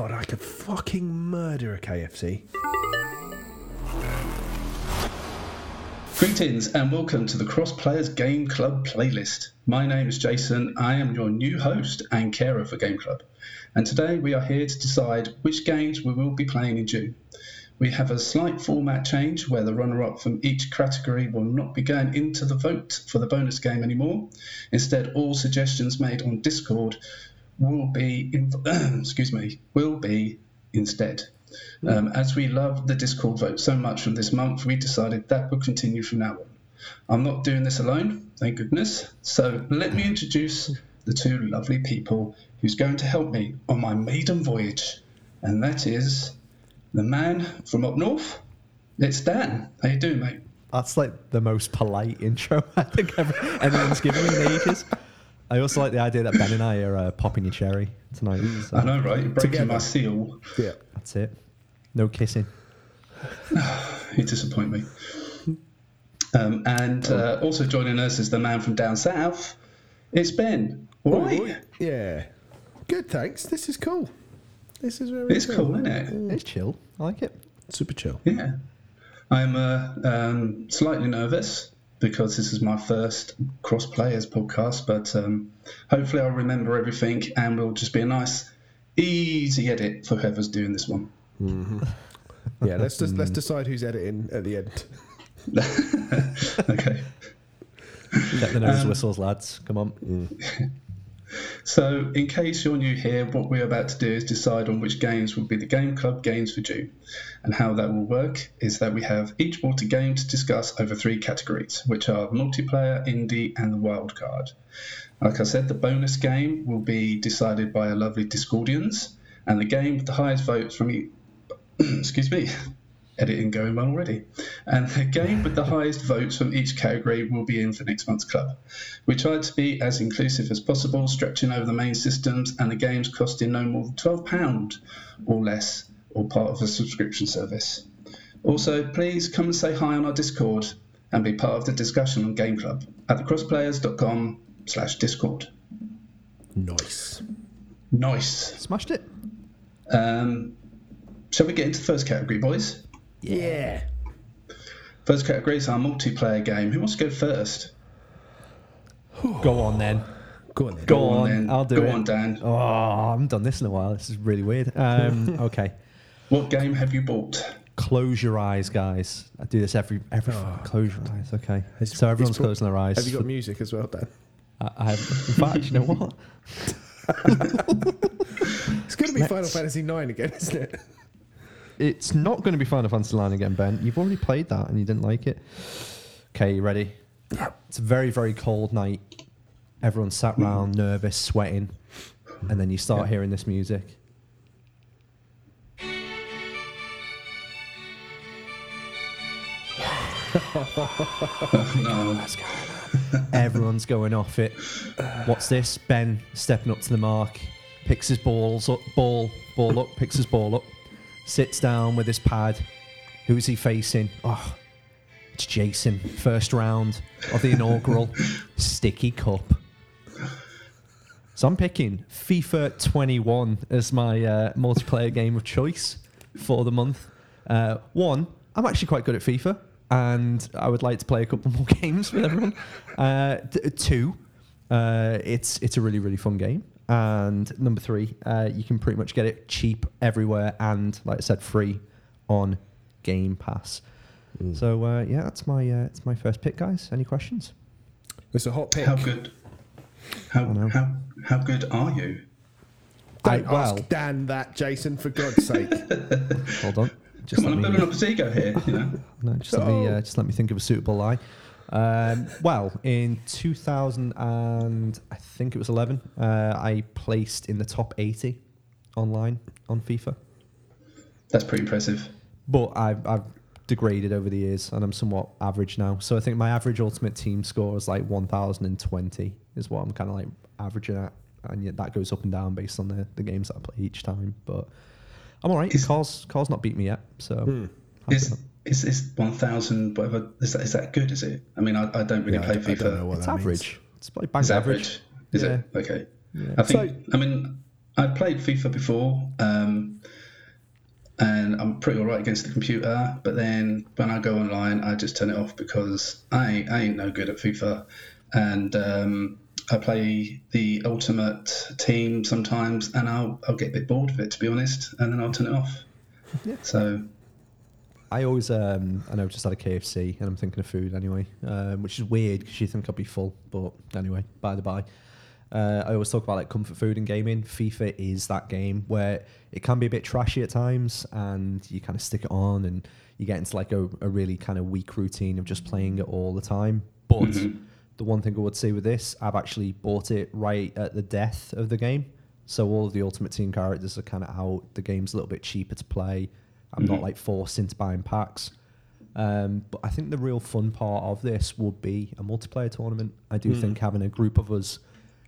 God, I could fucking murder a KFC. Greetings and welcome to the Cross Players Game Club playlist. My name is Jason. I am your new host and carer for Game Club. And today we are here to decide which games we will be playing in June. We have a slight format change where the runner up from each category will not be going into the vote for the bonus game anymore. Instead, all suggestions made on Discord will be, excuse me, will be instead. Um, as we love the Discord vote so much from this month, we decided that would continue from now on. I'm not doing this alone, thank goodness. So let me introduce the two lovely people who's going to help me on my maiden voyage, and that is the man from up north. It's Dan. How you doing, mate? That's like the most polite intro I think ever, anyone's given me in ages. I also like the idea that Ben and I are uh, popping your cherry tonight. So I know, right? You're breaking Together. my seal. Yeah. that's it. No kissing. You disappoint me. Um, and uh, also joining us is the man from down south. It's Ben. All right. Yeah. Good, thanks. This is cool. This is very cool. It's cool, isn't it? It's chill. I like it. Super chill. Yeah. I'm uh, um, slightly nervous because this is my first cross players podcast, but um, hopefully I'll remember everything and we'll just be a nice, easy edit for whoever's doing this one. Mm-hmm. Yeah, let's just let's decide who's editing at the end. okay. Get the nose um, whistles, lads. Come on. Mm. So, in case you're new here, what we're about to do is decide on which games will be the Game Club games for June. And how that will work is that we have each a game to discuss over three categories, which are multiplayer, indie, and the wild card. Like I said, the bonus game will be decided by a lovely Discordians, and the game with the highest votes from e- excuse me, editing going well already. And the game with the highest votes from each category will be in for next month's club. We tried to be as inclusive as possible, stretching over the main systems and the games costing no more than £12 or less, or part of a subscription service. Also, please come and say hi on our Discord and be part of the discussion on Game Club at thecrossplayers.com slash Discord. Nice. Nice. Smashed it. Um, shall we get into the first category, boys? Yeah. First category is our multiplayer game. Who wants to go first? Go on then. Go on then. Go, on. then. I'll do it. Go it. on, Dan. Oh, I haven't done this in a while. This is really weird. Um, okay. What game have you bought? Close your eyes, guys. I do this every every. Close your eyes. Okay. It's- so everyone's it's closing their eyes. Have you got music as well, Dan? I, I have. In fact, you know what? It's going to be Let's- Final Fantasy Nine again, isn't it? It's not going to be Final Fantasy Nine again, Ben. You've already played that and you didn't like it. Okay, you ready? Yeah. It's a very, very cold night. Everyone's sat round, nervous, sweating, and then you start hearing this music. No. Everyone's going off it. What's this? Ben stepping up to the mark, picks his balls up, ball, ball up, picks his ball up, sits down with his pad. Who is he facing? Oh, it's Jason. First round of the inaugural Sticky Cup. So I'm picking FIFA 21 as my uh, multiplayer game of choice for the month. Uh, one, I'm actually quite good at FIFA, and I would like to play a couple more games with everyone. Uh, t- two, uh, it's it's a really really fun game. And number three, uh, you can pretty much get it cheap everywhere, and like I said, free on Game Pass. So uh, yeah, that's my uh, it's my first pick, guys. Any questions? It's a hot pick. How good? How how how good are you? Don't I- well- ask Dan that, Jason, for God's sake. Hold on. Just Come on, I'm let me- building up his ego here. You know. No, just let me Oh. uh, just let me think of a suitable lie. Um, well, in 2000 and I think it was 11, uh, I placed in the top 80 online on FIFA. That's pretty impressive. But I've, I've degraded over the years, and I'm somewhat average now. So I think my average ultimate team score is like 1,020 is what I'm kind of like averaging at, and yet that goes up and down based on the, the games that I play each time. But I'm all right. Is- Carl's Carl's not beat me yet, so happy Is with that. Is is one thousand whatever? Is that is that good? Is it? I mean, I, I don't really Yeah, I play don't- I FIFA. don't know what it's that means. average. It's like bang It's average. average. Is Yeah. it okay? Yeah. I think. I mean, I'd played FIFA before, um, and I'm pretty alright against the computer. But then when I go online, I just turn it off because I ain't, I ain't no good at FIFA, and um, I play the Ultimate Team sometimes, and I'll I'll get a bit bored of it to be honest, and then I'll turn it off. Yeah. So I always, um, I know, just had a KFC and I'm thinking of food anyway, um, which is weird because you think I'd be full. But anyway, by the by, uh, I always talk about like comfort food and gaming. FIFA is that game where it can be a bit trashy at times and you kind of stick it on and you get into like a, a really kind of weak routine of just playing it all the time. But the one thing I would say with this, I've actually bought it right at the death of the game. So all of the Ultimate Team characters are kind of out. The game's a little bit cheaper to play. I'm not like forced into buying packs. Um, but I think the real fun part of this would be a multiplayer tournament. I do think having a group of us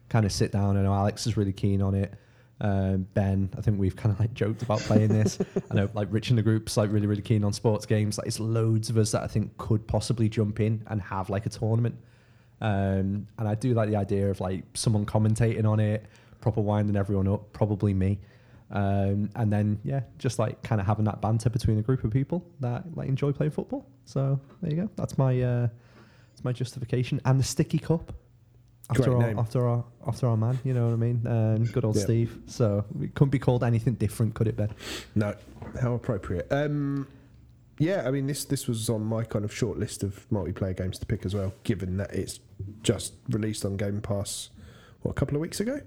kind of sit down. I know Alex is really keen on it. Um, ben, I think we've kind of like joked about playing this. I know like Rich in the group's like really really keen on sports games. Like it's loads of us that I think could possibly jump in and have like a tournament. Um, and I do like the idea of like someone commentating on it, proper winding everyone up, probably me. Um, and then yeah, just like kind of having that banter between a group of people that like enjoy playing football. So there you go. That's my uh, that's my justification. And the sticky cup after Great our name. after our after our man. You know what I mean? Um, good old Yeah. Steve. So it couldn't be called anything different, could it, Ben? No, how appropriate. Um, yeah, I mean this this was on my kind of short list of multiplayer games to pick as well, given that it's just released on Game Pass what a couple of weeks ago.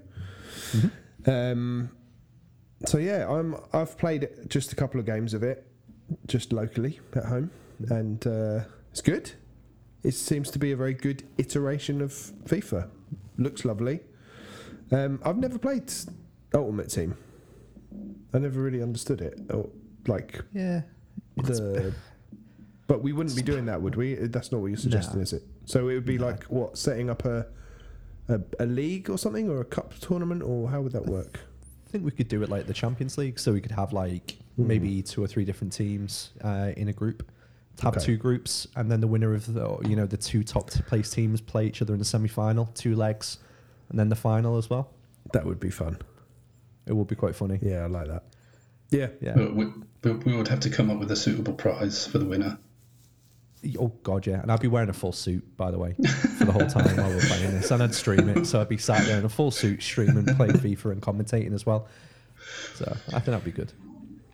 Um, so yeah, I'm I've played just a couple of games of it, just locally at home, and uh, it's good. It seems to be a very good iteration of FIFA. Looks lovely. Um, I've never played Ultimate Team. I never really understood it. Or like Yeah. the. But we wouldn't be doing that, would we? That's not what you're suggesting, No. is it? So it would be like what, setting up a, a a league or something, or a cup tournament, or how would that work? I think we could do it like the Champions League, so we could have like maybe two or three different teams uh, in a group. Have Okay. two groups, and then the winner of the you know the two top place teams play each other in the semi final, two legs, and then the final as well. That would be fun. It would be quite funny. Yeah, I like that. Yeah, Yeah. but we, but we would have to come up with a suitable prize for the winner. Oh god, yeah. And I'd be wearing a full suit, by the way, for the whole time while we're playing this, and I'd stream it. So I'd be sat there in a full suit, streaming, playing FIFA, and commentating as well. So I think that'd be good.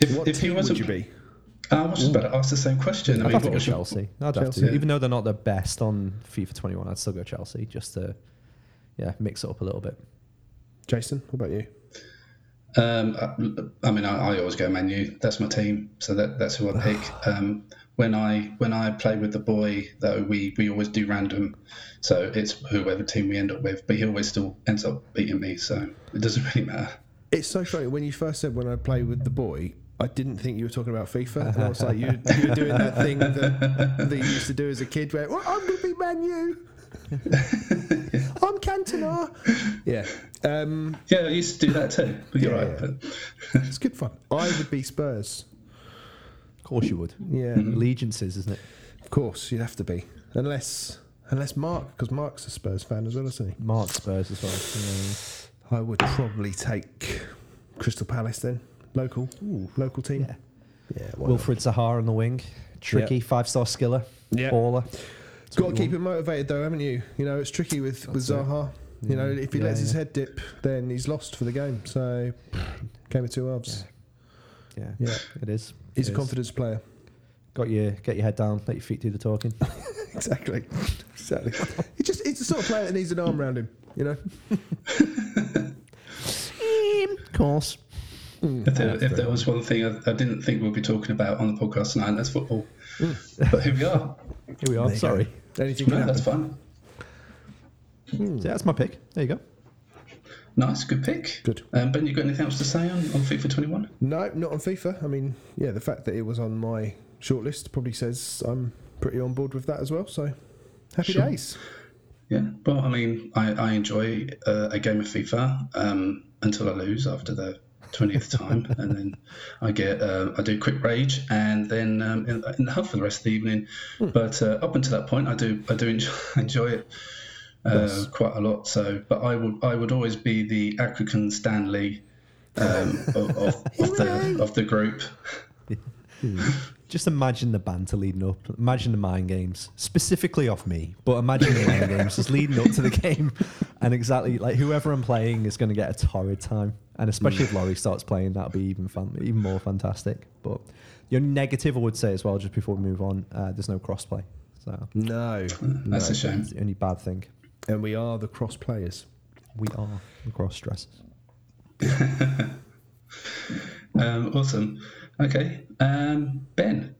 If, what if he team wasn't, would you be? I was just about to ask the same question. I I'd mean, have to go was your- Chelsea. I'd have Chelsea. to, even though they're not the best on FIFA 21. I'd still go Chelsea just to, yeah, mix it up a little bit. Jason, what about you? Um, I, I mean, I, I always go Man U. That's my team, so that, that's who I pick. Um, when I when I play with the boy, though, we, we always do random, so it's whoever team we end up with. But he always still ends up beating me, so it doesn't really matter. It's so funny when you first said when I play with the boy. I didn't think you were talking about FIFA. And I was like, you, you were doing that thing that, that you used to do as a kid where, well, I'm going to be Man U. I'm Cantona. Yeah. Um, Yeah, I used to do that too. You're Yeah, right. yeah. It's good fun. I would be Spurs. Of course you would. Yeah. Mm-hmm. Allegiances, isn't it? Of course, you'd have to be. Unless unless Mark, because Mark's a Spurs fan as well, isn't he? Mark Spurs as well. I would probably take Crystal Palace then. Local. Local team. Yeah. Yeah. Yeah. why not? Wilfried Zaha on the wing. Tricky, five star skiller. Yeah. Baller. Got to keep him motivated though, haven't you? You know, it's tricky with, with That's it. Zaha. You know, if he Yeah, lets his head dip, then he's lost for the game. So, game of two halves. Yeah, Yeah. it is. He's It a confidence player. Got your get your head down, let your feet do the talking. exactly. Exactly. he just he's the sort of player that needs an arm around him. You know. of course. if, there, if there was one thing I, I didn't think we'd be talking about on the podcast tonight, that's football. Hmm. But here we are. Here we are. There Sorry. go. Anything can No, that's happen. Hmm. fun. So that's my pick. There you go. Nice, good pick. Good. Um, ben, you got anything else to say on, on FIFA 21? No, not on FIFA. I mean, yeah, the fact that it was on my shortlist probably says I'm pretty on board with that as well. So, happy Sure. days. Yeah, well, I mean, I, I enjoy uh, a game of FIFA um, until I lose after the 20th time, and then I get uh, I do quick rage, and then um, in, in the hub for the rest of the evening. But uh, up until that point, I do I do enjoy, enjoy it uh, Nice. quite a lot. So, but I would I would always be the African Stanley um, of, of, of the of the group. Just imagine the banter leading up. Imagine the mind games, specifically off me, but imagine the mind games just leading up to the game, and exactly like whoever I'm playing is going to get a torrid time, and especially if Laurie starts playing, that'll be even fun, even more fantastic. But the only negative I would say as well, just before we move on, uh, there's no crossplay, so No, That's a shame. it's the only bad thing. And we are the cross players. We are the cross dressers. Um, awesome. Okay, um, Ben,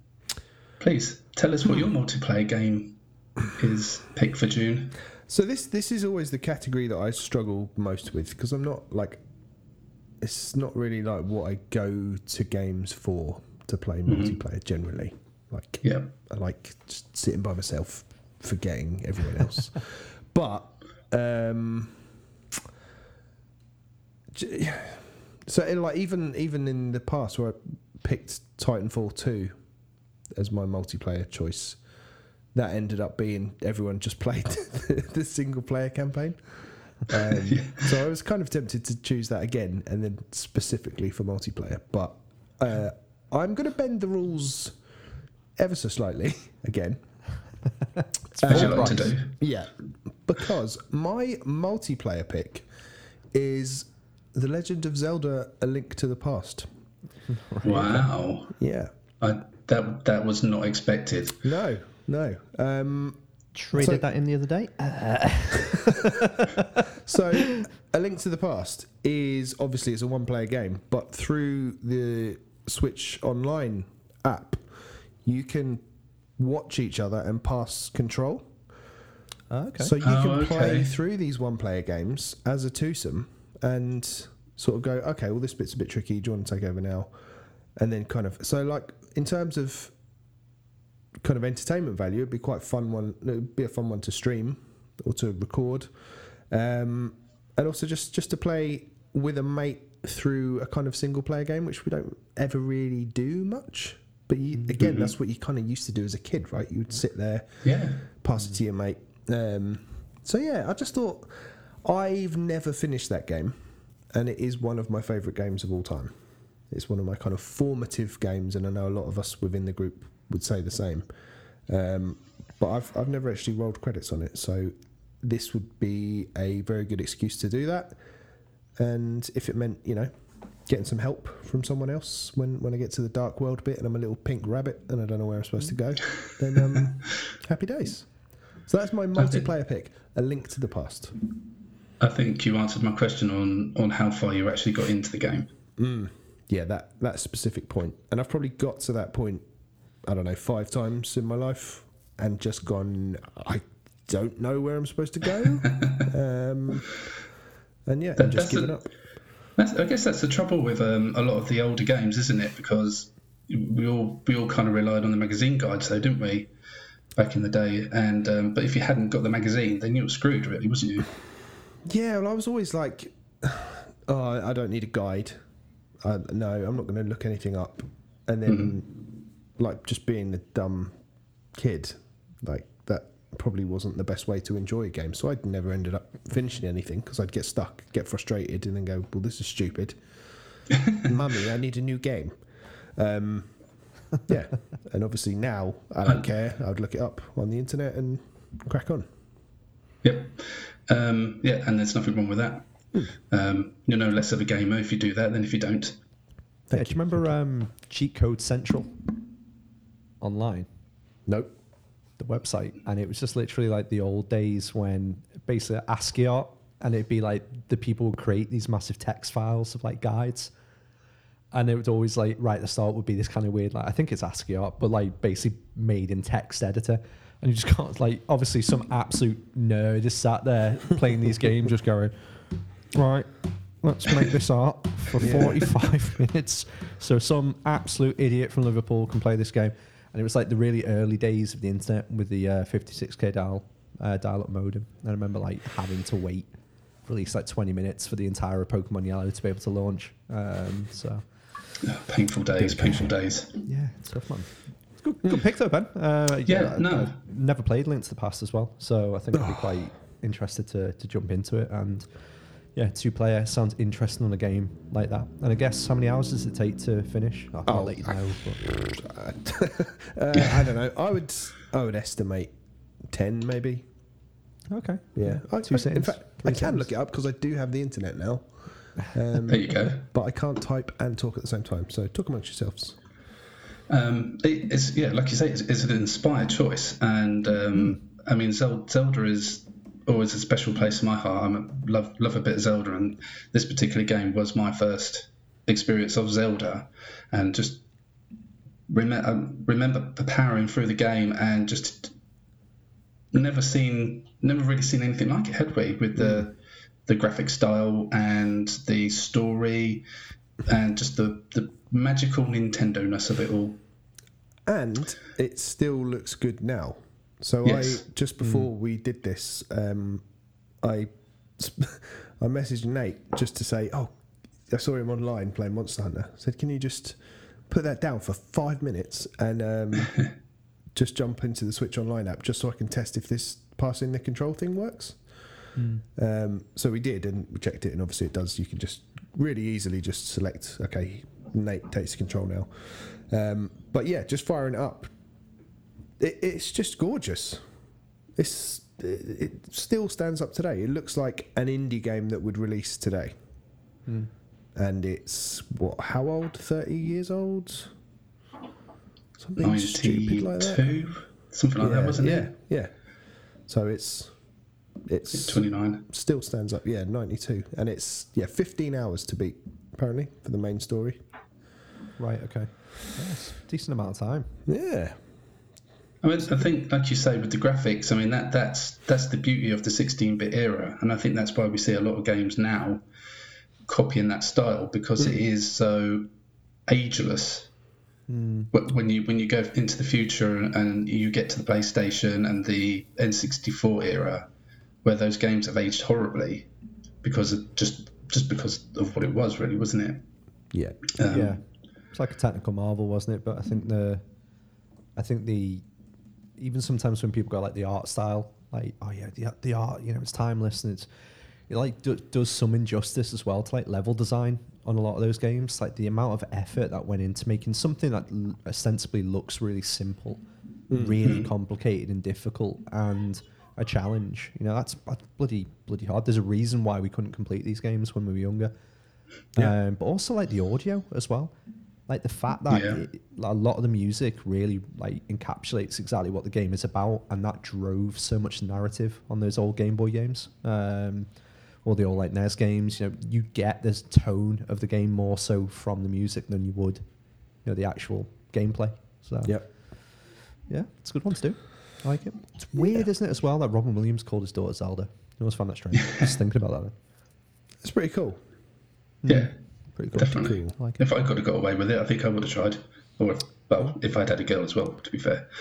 please tell us what your multiplayer game is picked for June. So this this is always the category that I struggle most with because I'm not like it's not really like what I go to games for to play multiplayer generally. Like Yeah. I like just sitting by myself, forgetting everyone else. but um, so in like even even in the past where I picked Titanfall two as my multiplayer choice, that ended up being everyone just played the single player campaign. Um, So I was kind of tempted to choose that again, and then specifically for multiplayer. But uh, I'm going to bend the rules ever so slightly again. As you Uh, like to do. Yeah, because my multiplayer pick is The Legend of Zelda: A Link to the Past. Wow. Yeah. I, that that was not expected. No, no. Um, Traded So- that in the other day. so, A Link to the Past is obviously it's a one-player game, but through the Switch Online app, you can watch each other and pass control. okay. So you Oh, can play okay. through these one-player games as a twosome and sort of go, okay, well this bit's a bit tricky. Do you want to take over now? And then kind of so like in terms of kind of entertainment value, it'd be quite fun one. It'd be a fun one to stream or to record, um, and also just just to play with a mate through a kind of single-player game, which we don't ever really do much. But you, again, that's what you kind of used to do as a kid, right? You would sit there, Yeah. pass it to your mate. Um, so yeah, I just thought I've never finished that game, and it is one of my favourite games of all time. It's one of my kind of formative games, and I know a lot of us within the group would say the same. Um, but I've I've never actually rolled credits on it, so this would be a very good excuse to do that. And if it meant, you know, getting some help from someone else when, when I get to the dark world bit and I'm a little pink rabbit and I don't know where I'm supposed to go, then um, happy days. So that's my multiplayer pick, A Link to the Past. I think you answered my question on on how far you actually got into the game. Yeah, that, that specific point. And I've probably got to that point, I don't know, five times in my life and just gone, I don't know where I'm supposed to go. um, and yeah, That- and just that's a- given up. That's, I guess that's the trouble with um, a lot of the older games, isn't it? Because we all we all kind of relied on the magazine guides, though, didn't we? Back in the day, and um, but if you hadn't got the magazine, then you were screwed, really, wasn't you? Yeah, well, I was always like, oh, I don't need a guide. I, no, I'm not going to look anything up. And then, like, just being a dumb kid, like, probably wasn't the best way to enjoy a game. So I'd never ended up finishing anything because I'd get stuck, get frustrated, and then go, well, this is stupid. Mummy, I need a new game. Um, yeah. And obviously now I don't care. I'd look it up on the internet and crack on. Yep. Um, yeah, and there's nothing wrong with that. Hmm. Um, you're no less of a gamer if you do that than if you don't. yeah, do you remember um, Cheat Code Central online? Nope. The website, and it was just literally like the old days when basically ASCII art, and it'd be like the people would create these massive text files of like guides, and it would always like right at the start would be this kind of weird like I think it's ASCII art, but like basically made in text editor, and you just can't like obviously some absolute nerd just sat there playing these games, just going right. Let's make this art for 45 minutes. So some absolute idiot from Liverpool can play this game. And it was like the really early days of the internet with the uh, 56k dial uh, dial-up modem. And I remember like having to wait for at least like 20 minutes for the entire Pokemon Yellow to be able to launch. Um, so Oh, painful days, painful days. yeah, it's tough man. It's good, good pick though, Ben. Uh, Yeah, I- no. I've never played Link to the Past as well, so I think I'd be quite interested to, to jump into it. And yeah, two player sounds interesting on a game like that. And I guess how many hours does it take to finish? I can't Oh, let you know. But uh, I don't know. I would I would estimate ten maybe. okay. Yeah, I, Two I- in fact, three I can seconds. look it up because I do have the internet now. Um, There you go. but I can't type and talk at the same time. So talk amongst yourselves. Um, it, it's yeah, like you say, it's, it's an inspired choice, and um, I mean, Zelda is always a special place in my heart. I love love a bit of Zelda, and this particular game was my first experience of Zelda, and just rem- uh, remember the powering through the game and just never seen, never really seen anything like it. Had we with the mm. the graphic style and the story, and just the the magical Nintendo ness of it all. and it still looks good now. So Yes. I just before we did this, um, I I messaged Nate just to say, oh, I saw him online playing Monster Hunter. I said, can you just put that down for five minutes and um, just jump into the Switch Online app just so I can test if this passing the control thing works. Um, so we did, and we checked it, and obviously it does. You can just really easily just select, okay, Nate takes control now. Um, but yeah, just firing it up, it, it's just gorgeous. It's it, it still stands up today. It looks like an indie game that would release today, hmm. and it's what? How old? Thirty years old? Something stupid like that. Something like that, wasn't yeah, it? Yeah, yeah. So it's it's Twenty-nine. still stands up. Yeah, ninety two, and it's yeah fifteen hours to beat apparently for the main story. Right. Okay. Yes. Decent amount of time. Yeah, I mean, I think, like you say, with the graphics, I mean that that's that's the beauty of the 16-bit era, and I think that's why we see a lot of games now copying that style because it is so ageless. Wh- When you when you go into the future and, and you get to the PlayStation and the N64 era, where those games have aged horribly because of just just because of what it was, really, wasn't it? yeah, Um, yeah, it's like a technical marvel, wasn't it? But I think the, I think the, even sometimes when people go like the art style, like oh yeah, the the art, you know, it's timeless and it's, it like do, does some injustice as well to like level design on a lot of those games. Like the amount of effort that went into making something that l- ostensibly looks really simple, really complicated and difficult and a challenge. You know, that's, that's bloody bloody hard. There's a reason why we couldn't complete these games when we were younger. Yeah. Um, but also like the audio as well. Like the fact that Yeah. it, a lot of the music really like encapsulates exactly what the game is about, and that drove so much narrative on those old Game Boy games, um, or the old like NES games. You know, you get this tone of the game more so from the music than you would, you know, the actual gameplay. So yep. yeah, it's a good one to do. I like it. It's weird, isn't it, as well, that Robin Williams called his daughter Zelda. I always found that strange. Just thinking about that. It's pretty cool. yeah. Pretty cool. Definitely. Cool. I like it. If I could have got away with it, I think I would have tried. Or, well, if I'd had a girl as well, to be fair.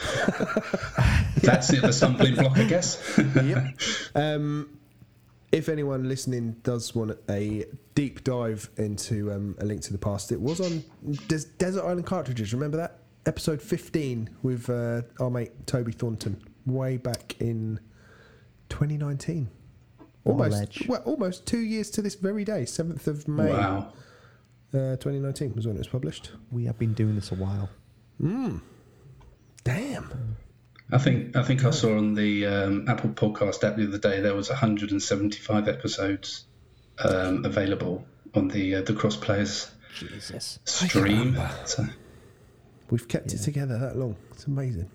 That's the other stumbling block, I guess. yep. Um, if anyone listening does want a deep dive into um, A Link to the Past, it was on Des- Desert Island Cartridges. Remember that? Episode 15 with uh, our mate Toby Thornton, way back in 2019. Almost, well, almost two years to this very day, 7th of May Wow. Uh, 2019 was when it was published. We have been doing this a while. Damn. I think I think I saw on the um, Apple Podcast app the other day there was 175 episodes um, available on the uh, the cross players Jesus. stream. So, We've kept it together that long. It's amazing.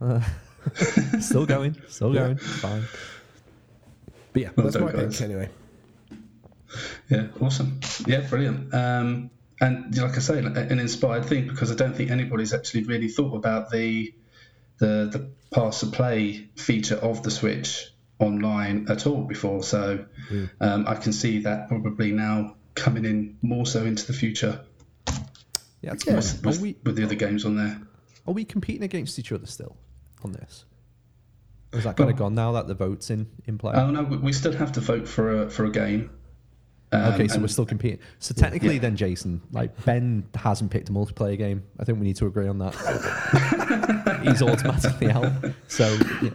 Still going. Still Yeah. going. Fine. But yeah, Well that's my guys. pick anyway. Yeah, awesome. Yeah, brilliant. Um, and like I say, an inspired thing because I don't think anybody's actually really thought about the the the pass to play feature of the Switch online at all before. So um, I can see that probably now coming in more so into the future Yeah, it's Yeah. fine. with, Are we with the other games on there. are we competing against each other still on this? Is that kind of gone now that the vote's in, in play? Oh no, we- we still have to vote for a for a game. Um, okay, so and- we're still competing. So technically, Yeah. then, Jason, like Ben hasn't picked a multiplayer game. I think we need to agree on that. He's automatically out. So yeah.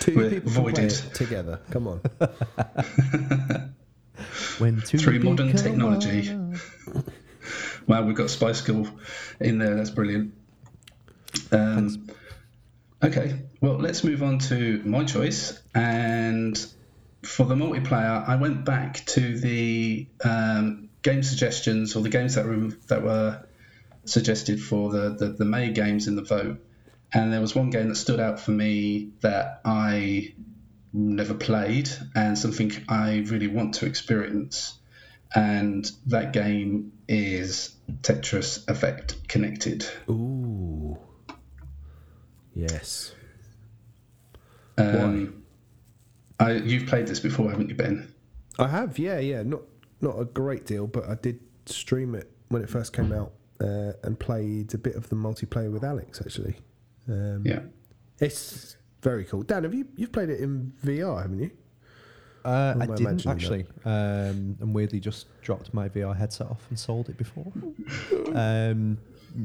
Two We're people can play it together. Come on. When two Through modern become technology. one. Wow, we've got Spice Girl in there. That's brilliant. Um, okay, well, let's move on to my choice. And for the multiplayer, I went back to the um, game suggestions or the games that were that were suggested for the, the the May games in the vote. And there was one game that stood out for me that I never played and something I really want to experience. And that game is Tetris Effect Connected. Ooh. Yes. Um, I, you've played this before, haven't you, Ben? I have, yeah, yeah. Not not a great deal, but I did stream it when it first came out uh, and played a bit of the multiplayer with Alex actually. Um, Yeah. It's very cool. Dan, have you you've played it in VR, haven't you? Uh, I am I didn't actually, um, and weirdly just dropped my VR headset off and sold it before. um,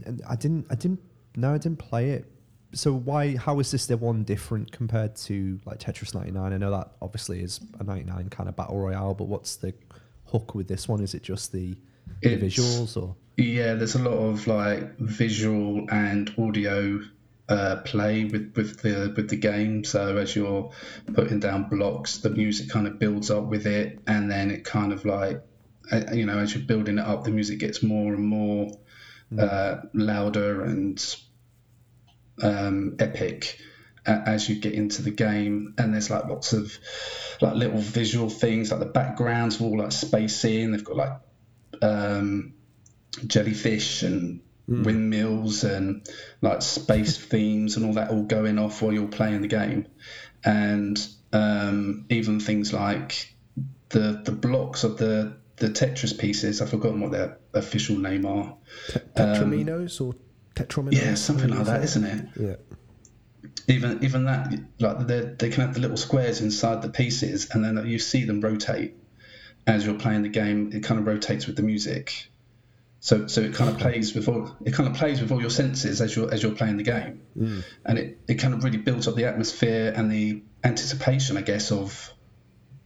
and I didn't. I didn't. No, I didn't play it. So why? How is this the one different compared to like Tetris 99? I know that obviously is a 99 kind of battle royale, but what's the hook with this one? Is it just the, the visuals or? Yeah, there's a lot of like visual and audio uh, play with, with the with the game. So as you're putting down blocks, the music kind of builds up with it, and then it kind of like uh, you know as you're building it up, the music gets more and more uh, louder and um, epic as you get into the game. And there's like lots of like little visual things, like the backgrounds are all like spacey, and they've got like um, jellyfish and windmills and like space themes and all that all going off while you're playing the game. And um, even things like the the blocks of the the Tetris pieces I've forgotten what their official name are. Te- Tetraminos or Tetrominos? yeah something like that is isn't it? Yeah. even even that like they they can have the little squares inside the pieces and then you see them rotate. As you're playing the game it kind of rotates with the music. So so it kind of plays with all it kind of plays with all your senses as you're as you're playing the game. And it, it kind of really builds up the atmosphere and the anticipation i guess of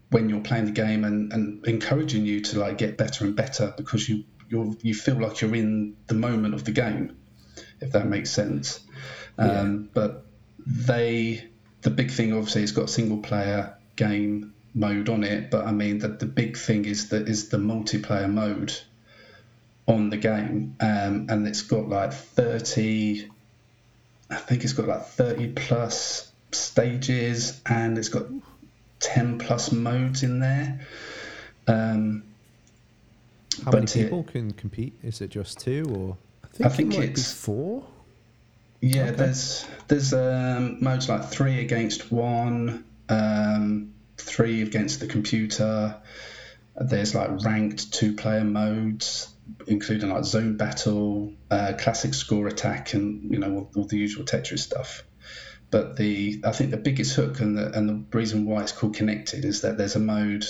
when you're playing the game and, and encouraging you to like get better and better because you you you feel like you're in the moment of the game if that makes sense um, but they the big thing obviously it's got a single player game mode on it but i mean that the big thing is that is the multiplayer mode on the game um, and it's got like 30 i think it's got like 30 plus stages and it's got 10 plus modes in there um, How many But it- people can compete? Is it just two or? I think, I think it it's- four. Yeah, Okay. there's there's um, modes like three against one, um, three against the computer. There's like ranked two-player modes, including like zone battle, uh, classic score attack, and you know all, all the usual Tetris stuff. But the I think the biggest hook and the and the reason why it's called connected is that there's a mode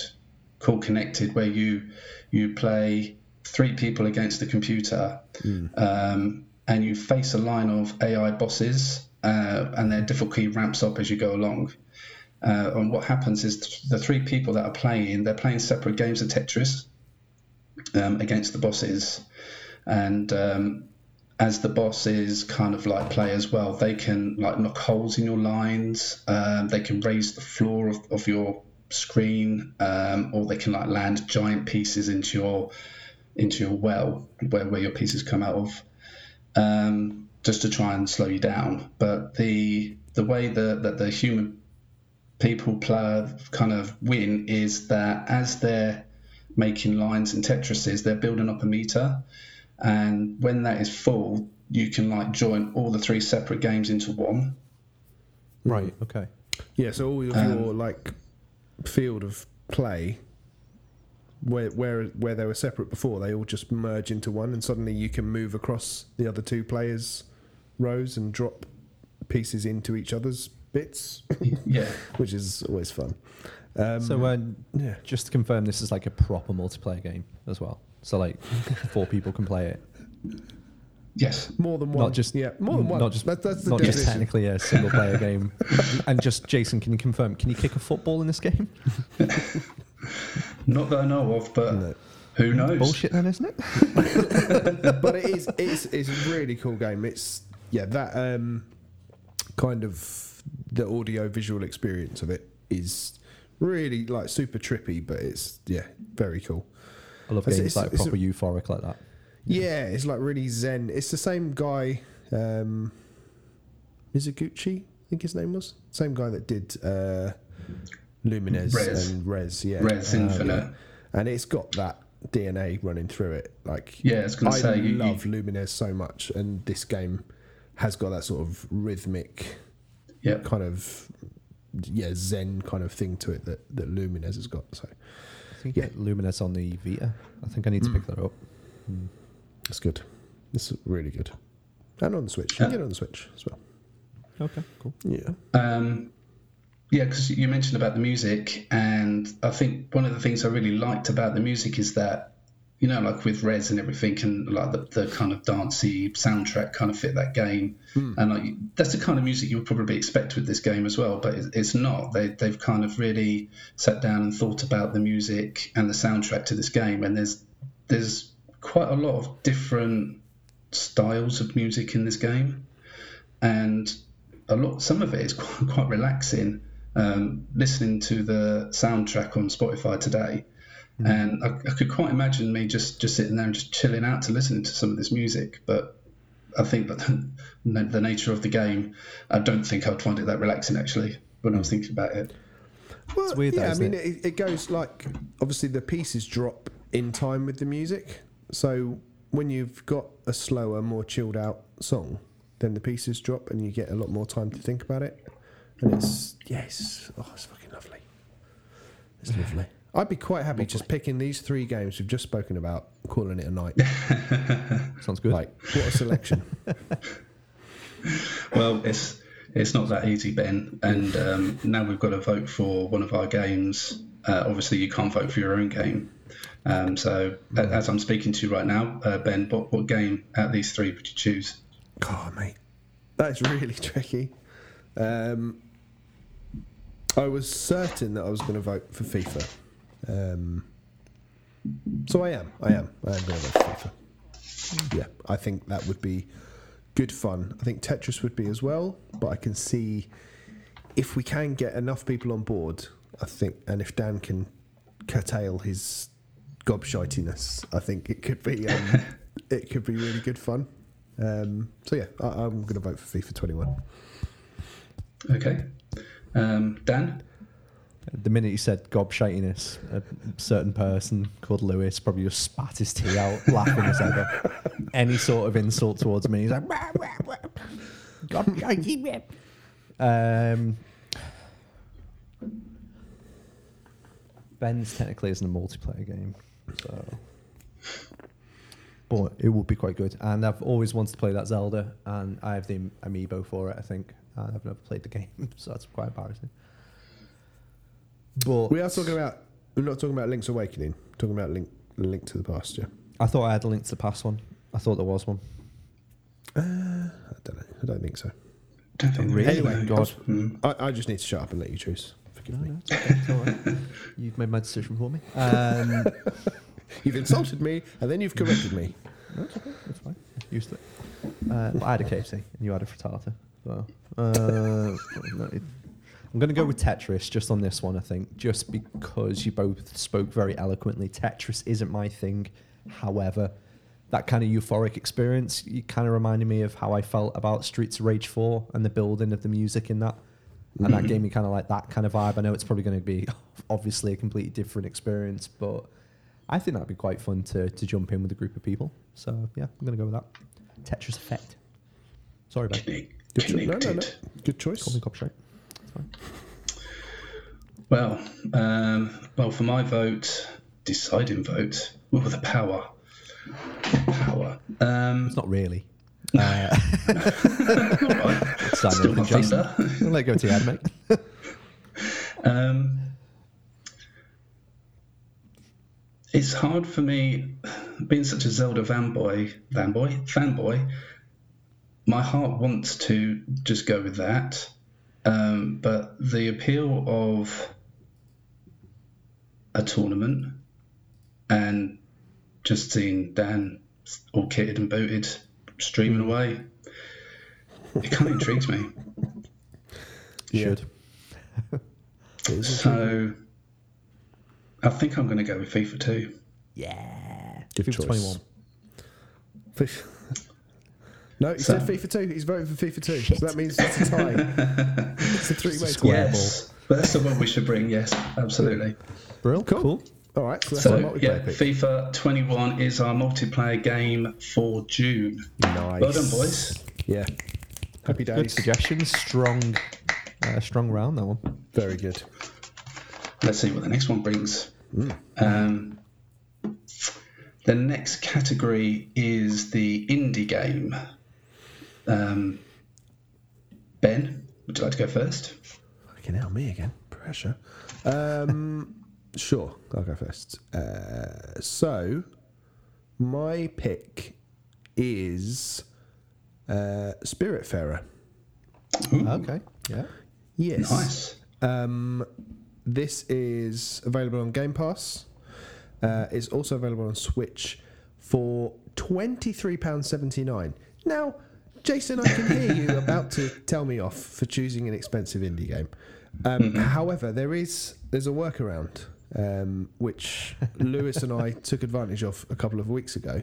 called connected where you you play three people against the computer um, and you face a line of AI bosses, uh, and their difficulty ramps up as you go along. Uh, and what happens is th- the three people that are playing, they're playing separate games of Tetris um, against the bosses, and um, as the bosses kind of like play as well, they can like knock holes in your lines, um, they can raise the floor of, of your screen, um, or they can like land giant pieces into your into your well where, where your pieces come out of um, just to try and slow you down. But the the way that, that the human people play kind of win is that as they're making lines and Tetrises, they're building up a meter, and when that is full, you can like join all the three separate games into one. Right. Okay. Yeah, so all of Um, your like field of play, where where where they were separate before, they all just merge into one, and suddenly you can move across the other two players' rows and drop pieces into each other's bits, Yeah. which is always fun. Um, So, uh, yeah, just to confirm, this is like a proper multiplayer game as well. So, like, four people can play it. Yes. more than one. Not just yeah, more than one. Not just That- that's the not just technically a single player game. and just Jason, can you confirm? Can you kick a football in this game? Not that I know of, but No. who knows? Bullshit, then, isn't it? but it is it's it's a really cool game. It's yeah that um kind of the audio visual experience of it is really like super trippy, but it's yeah very cool. I love It's- games it's- like it's a- proper euphoric like that. Yeah, it's like really zen. It's the same guy, um, Mizuguchi, I think his name was. Same guy that did uh, Lumines Rez. and Rez. Yeah, Rez Uh, Infinite. yeah. and it's got that DNA running through it. Like, Yeah, I was gonna I say, you- love you- Lumines so much, and this game has got that sort of rhythmic Yep. kind of yeah zen kind of thing to it that that Lumines has got. So I think Yeah. yeah. Lumines on the Vita. I think I need to pick that up. it's good. It's really good. And on the Switch, you can get it on the Switch as well. Okay, cool. Yeah. Um, yeah, because you mentioned about the music, and I think one of the things I really liked about the music is that, you know, like with Rez and everything, and like the, the kind of dancey soundtrack kind of fit that game, hmm. and like that's the kind of music you would probably expect with this game as well, but it's not. They they've kind of really sat down and thought about the music and the soundtrack to this game, and there's there's quite a lot of different styles of music in this game, and a lot. Some of it is quite, quite relaxing. Um, listening to the soundtrack on Spotify today, and I, I could quite imagine me just just sitting there and just chilling out to listening to some of this music. But I think that the, the nature of the game, I don't think I'd find it that relaxing actually when I was thinking about it. Well, weird though, yeah, I isn't mean, it? It, goes like obviously the pieces drop in time with the music. So when you've got a slower, more chilled out song, then the pieces drop and you get a lot more time to think about it. And it's yes, oh, it's fucking lovely. It's lovely. I'd be quite happy just picking these three games we've just spoken about, calling it a night. Sounds good. like what a selection! Well, it's it's not that easy, Ben. And um, now we've got to vote for one of our games. Uh, obviously, you can't vote for your own game. Um, so, a- as I'm speaking to you right now, uh, Ben, what, what game out these three would you choose? God, mate, that's really tricky. Um, I was certain that I was going to vote for FIFA. Um, so I am. I am. I am going to vote for FIFA. Yeah, I think that would be good fun. I think Tetris would be as well, but I can see if we can get enough people on board, I think, and if Dan can curtail his gobshitiness, I think it could be um, it could be really good fun. Um, so yeah, I, I'm going to vote for FIFA 21. Okay. Um, Dan? The minute you said gobshitiness, a certain person called Lewis probably just spat his tea out, laughing head off. Any sort of insult towards me, he's like, "Wah, wah, wah. Gobshite." um, Ben's technically isn't a multiplayer game, so. But it would be quite good. And I've always wanted to play that Zelda, and I have the amiibo for it, I think. And I've never played the game, so that's quite embarrassing. But We are talking about. We're not talking about Link's Awakening. We're talking about Link, Link to the Past. Yeah. I thought I had a link to the past one. I thought there was one. I don't know. I don't think so. Don't think Really? Anyway, God. Mm. I, I just need to shut up and let you choose. Forgive me. No, okay, it's. You've made my decision for me. Um, You've insulted me and then you've corrected me. That's okay. It's fine. Used to it. Uh, but I had a KFC and you had a frittata. So, uh, no, I'm going to go with Tetris just on this one, I think, just because you both spoke very eloquently. Tetris isn't my thing. However, that kind of euphoric experience, you kind of reminded me of how I felt about Streets of Rage 4 and the building of the music in that. And that gave me kind of like that kind of vibe. I know it's probably going to be obviously a completely different experience, but I think that'd be quite fun to, to jump in with a group of people. So yeah, I'm going to go with that. Tetris Effect. Sorry, about Ben. Connect- Good cho- no, no, no. Connected. Good Call choice. me copyright. Well, um, well, for my vote, deciding vote, well, the power, power. Um, It's not really. Uh, all right, Simon still and my Jason. thunder. I'll let go to you, Ad, mate. Um, it's hard for me, being such a Zelda fanboy, fanboy, fanboy. My heart wants to just go with that, um, but the appeal of a tournament and just seeing Dan all kitted and booted, streaming away. It kind of intrigues me. Yeah. Should. So I think I'm going to go with FIFA 2. Yeah. Good FIFA choice. 21. FIFA. No, he So- said FIFA 2. He's voting for FIFA 2. So that means it's a tie. it's a three way square. tie. Yes. That's the one we should bring, yes, absolutely. Brill. Cool. Cool. All right, so So, yeah, pick. FIFA 21 is our multiplayer game for June. Nice. Well done, boys. Yeah. Happy Good days. suggestions. Strong, uh, strong round that one. Very good. Let's see what the next one brings. Hmm. Um, the next category is the indie game. Um, ben, would you like to go first? Fucking hell, me again. Pressure. Um, sure, I'll go first. Uh, so, my pick is uh, Spiritfarer. Okay. Yeah. Yes. Nice. Um, this is available on Game Pass. Uh, it's also available on Switch for £23.79. Now, Jason, I can hear you about to tell me off for choosing an expensive indie game. Um, However, there is there's a workaround um, which Lewis and I took advantage of a couple of weeks ago,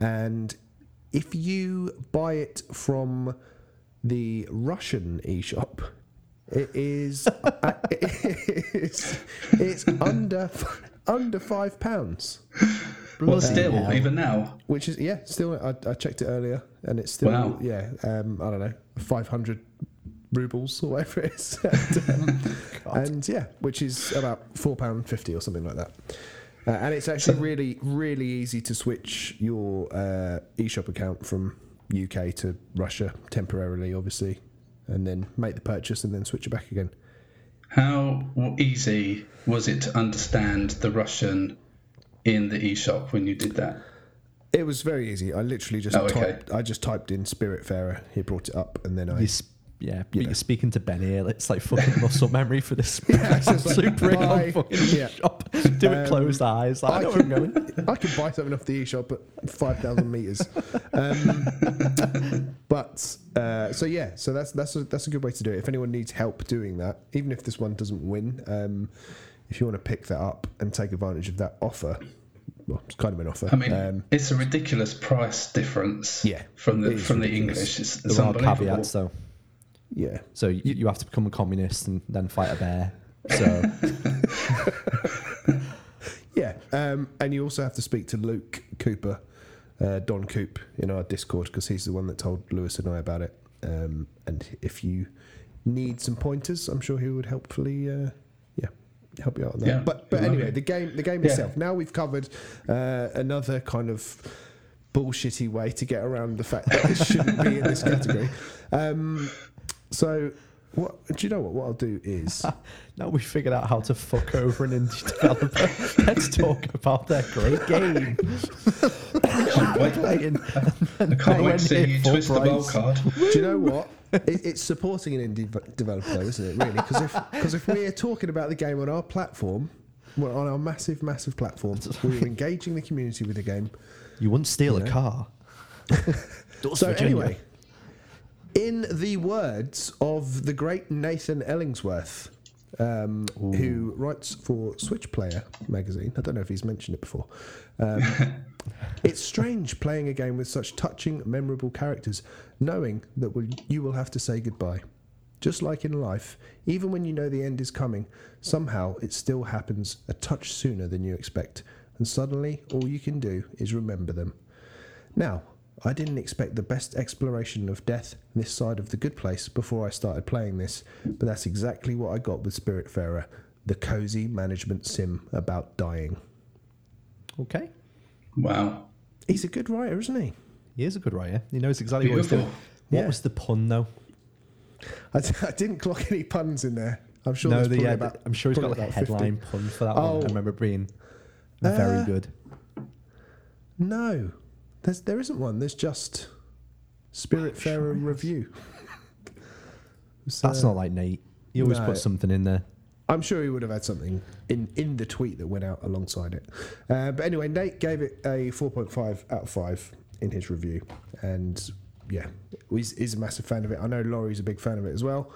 and if you buy it from the Russian eShop, it is uh, it's, it's under under five pounds, Well, still, hell. even now. which is yeah, still I, I checked it earlier, and it's still Wow. yeah, um, I don't know, five hundred rubles or whatever it is, and, and yeah, which is about four pound fifty or something like that. Uh, and it's actually really, really easy to switch your uh, eShop account from UK to Russia temporarily, obviously, and then make the purchase and then switch it back again. How easy was it to understand the Russian in the eShop when you did that? It was very easy. I literally just Oh, okay. typed. I just typed in Spiritfarer. He brought it up, and then I. You sp- yeah, but You you're speaking to Ben here. It's like fucking muscle memory for this it's just like, super ring bye. fucking Yeah. shop. Do it Um, closed eyes. Like, I I know where I'm going. I could buy something off the eShop at five thousand meters. Um, but uh, so yeah, so that's that's a, that's a good way to do it. If anyone needs help doing that, even if this one doesn't win, um, if you want to pick that up and take advantage of that offer, well, it's kind of an offer. I mean, um, it's a ridiculous price difference. Yeah, from the is from the. English. It's, it's There are unbelievable. caveats though. yeah, So you, you have to become a communist and then fight a bear. So yeah, um, and you also have to speak to Luke Cooper, uh, Don Coop, in our Discord because he's the one that told Lewis and I about it. Um, and if you need some pointers, I'm sure he would helpfully, uh, yeah, help you out on that. Yeah, but but anyway, be. the game the game Yeah. itself. Now we've covered uh, another kind of bullshitty way to get around the fact that this shouldn't be in this category. Um, so. What do you know? What what I'll do is now we've figured out how to fuck over an indie developer. Let's talk about their great game. I can't wait to see you full twist the ball card. Do you know what? It, it's supporting an indie developer, though, isn't it? Really, because if because if we're talking about the game on our platform, well, on our massive, massive platform, we're engaging the community with the game. You wouldn't steal Yeah. a car. So Virginia. anyway, in the words of the great Nathan Ellingsworth, um, who writes for Switch Player magazine, I don't know if he's mentioned it before. Um, it's strange playing a game with such touching, memorable characters, knowing that will, you will have to say goodbye. Just like in life, even when you know the end is coming, somehow it still happens a touch sooner than you expect, and suddenly all you can do is remember them. Now, I didn't expect the best exploration of death this side of the good place before I started playing this, but that's exactly what I got with Spiritfarer, the cozy management sim about dying. Okay. Wow. He's a good writer, isn't he? He is a good writer. He knows exactly what Beautiful. he's doing. What Yeah. was the pun though? I, I didn't clock any puns in there. I'm sure. no, the, yeah, about, I'm sure he's got like a about 50. headline pun for that Oh. one. I remember being very Uh, good. No, there's there isn't one. There's just Spiritfarer review. It's, That's not like Nate. He always no. puts something in there. I'm sure he would have had something in, in the tweet that went out alongside it. Uh, but anyway, Nate gave it a 4.5 out of 5 in his review. And yeah, he's, he's a massive fan of it. I know Laurie's a big fan of it as well.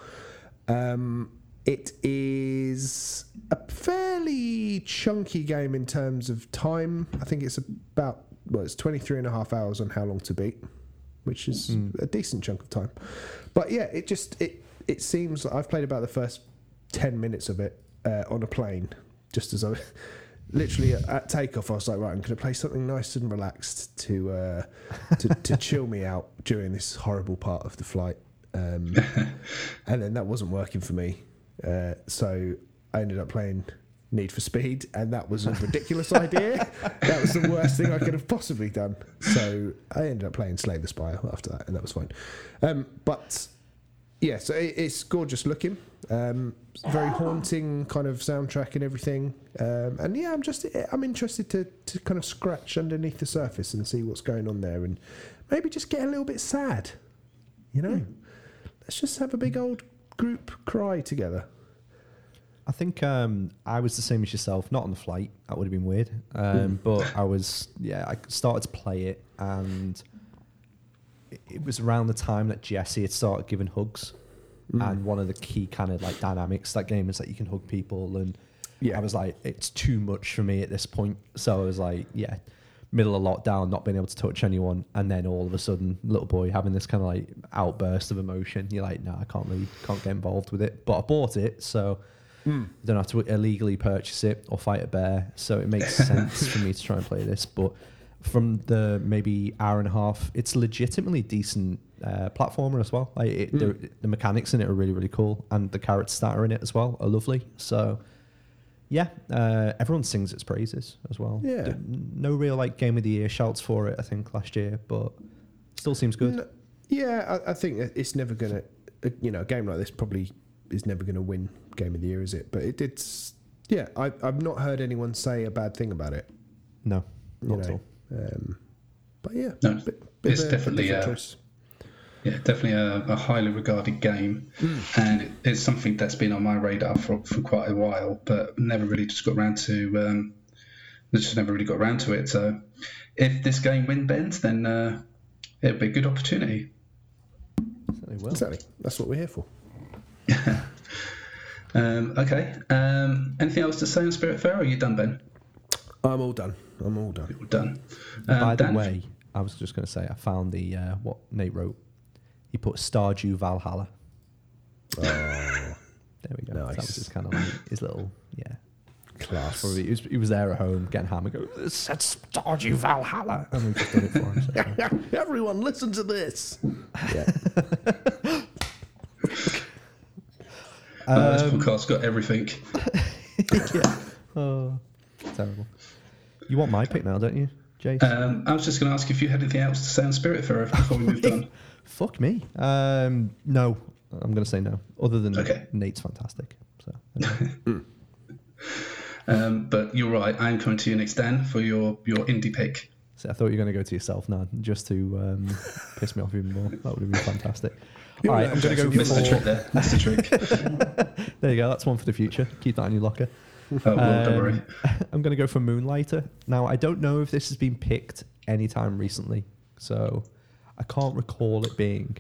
Um, it is a fairly chunky game in terms of time. I think it's about, well, it's 23 and a half hours on how long to beat, which is a decent chunk of time. But yeah, it just, it, it seems I've played about the first 10 minutes of it uh, on a plane, just as I literally at, at takeoff, I was like, right, I'm going to play something nice and relaxed to, uh, to, to chill me out during this horrible part of the flight. Um, and then that wasn't working for me. Uh, so I ended up playing Need for Speed, and that was a ridiculous idea. That was the worst thing I could have possibly done. So I ended up playing Slay the Spire after that, and that was fine. Um, but yeah, so it, it's gorgeous looking, um, very haunting kind of soundtrack and everything. Um, and yeah, I'm just I'm interested to to kind of scratch underneath the surface and see what's going on there, and maybe just get a little bit sad. You know, let's just have a big old group cry together. I think um, I was the same as yourself. Not on the flight. That would have been weird. Um, but I was, yeah, I started to play it, and it- it was around the time that Jesse had started giving hugs. And one of the key kind of like dynamics that game is that you can hug people, and Yeah. I was like, it's too much for me at this point. So I was like, yeah, middle of lockdown, not being able to touch anyone, and then all of a sudden, little boy having this kind of like outburst of emotion. You're like, no, I can't really can't get involved with it. But I bought it, so I don't have to illegally purchase it or fight a bear. So it makes sense for me to try and play this. But from the maybe hour and a half, it's legitimately decent uh, platformer as well. Like it, the, the mechanics in it are really really cool, and the carrots that are in it as well are lovely. So yeah, uh, everyone sings its praises as well. Yeah. No real like game of the year shouts for it. I think last year, but still seems good. No- yeah, I, I think it's never gonna. uh, You know, a game like this probably is never gonna win game of the year, is it? But it did. Yeah, I, I've not heard anyone say a bad thing about it. No, You not at all. um, but yeah, No, bit- it's a- definitely, different uh, choice. Yeah, definitely a, a highly regarded game, and it, it's something that's been on my radar for, for quite a while, but never really just got around to. Um, just never really got around to it. So, if this game win bends, then uh, it'll be a good opportunity. Certainly will. Exactly. That's what we're here for. Um, okay. Um, anything else to say on Spiritfarer? Or are you done, Ben? I'm all done. I'm all done. We're done. Um, By the Dan? way, I was just going to say I found the uh, what Nate wrote. He put Stardew Valhalla. Oh, There we go. That was just kind of like his little yeah. class. Probably he was, he was there at home getting hammered. Go, it said Stardew Valhalla, and we just did it for him. So. Everyone, listen to this. Yeah. Uh, this Um, podcast got everything. yeah. Oh, terrible. You want my pick now, don't you, Jace? Um, I was just going to ask if you had anything else to say on Spiritfarer before we moved on. Fuck me. Um, no, I'm going to say no. Other than Okay. Nate's fantastic. So anyway. Um, but you're right. I'm coming to you next, Dan, for your, your indie pick. So I thought you were going to go to yourself now, just to um, piss me off even more. That would have been fantastic. You're All right, right, I'm going to go Jackson, Missed the trick for. there. Missed the trick. There you go. That's one for the future. Keep that in your locker. Oh, well, don't Um, worry. I'm going to go for Moonlighter. Now, I don't know if this has been picked anytime recently, so I can't recall it being.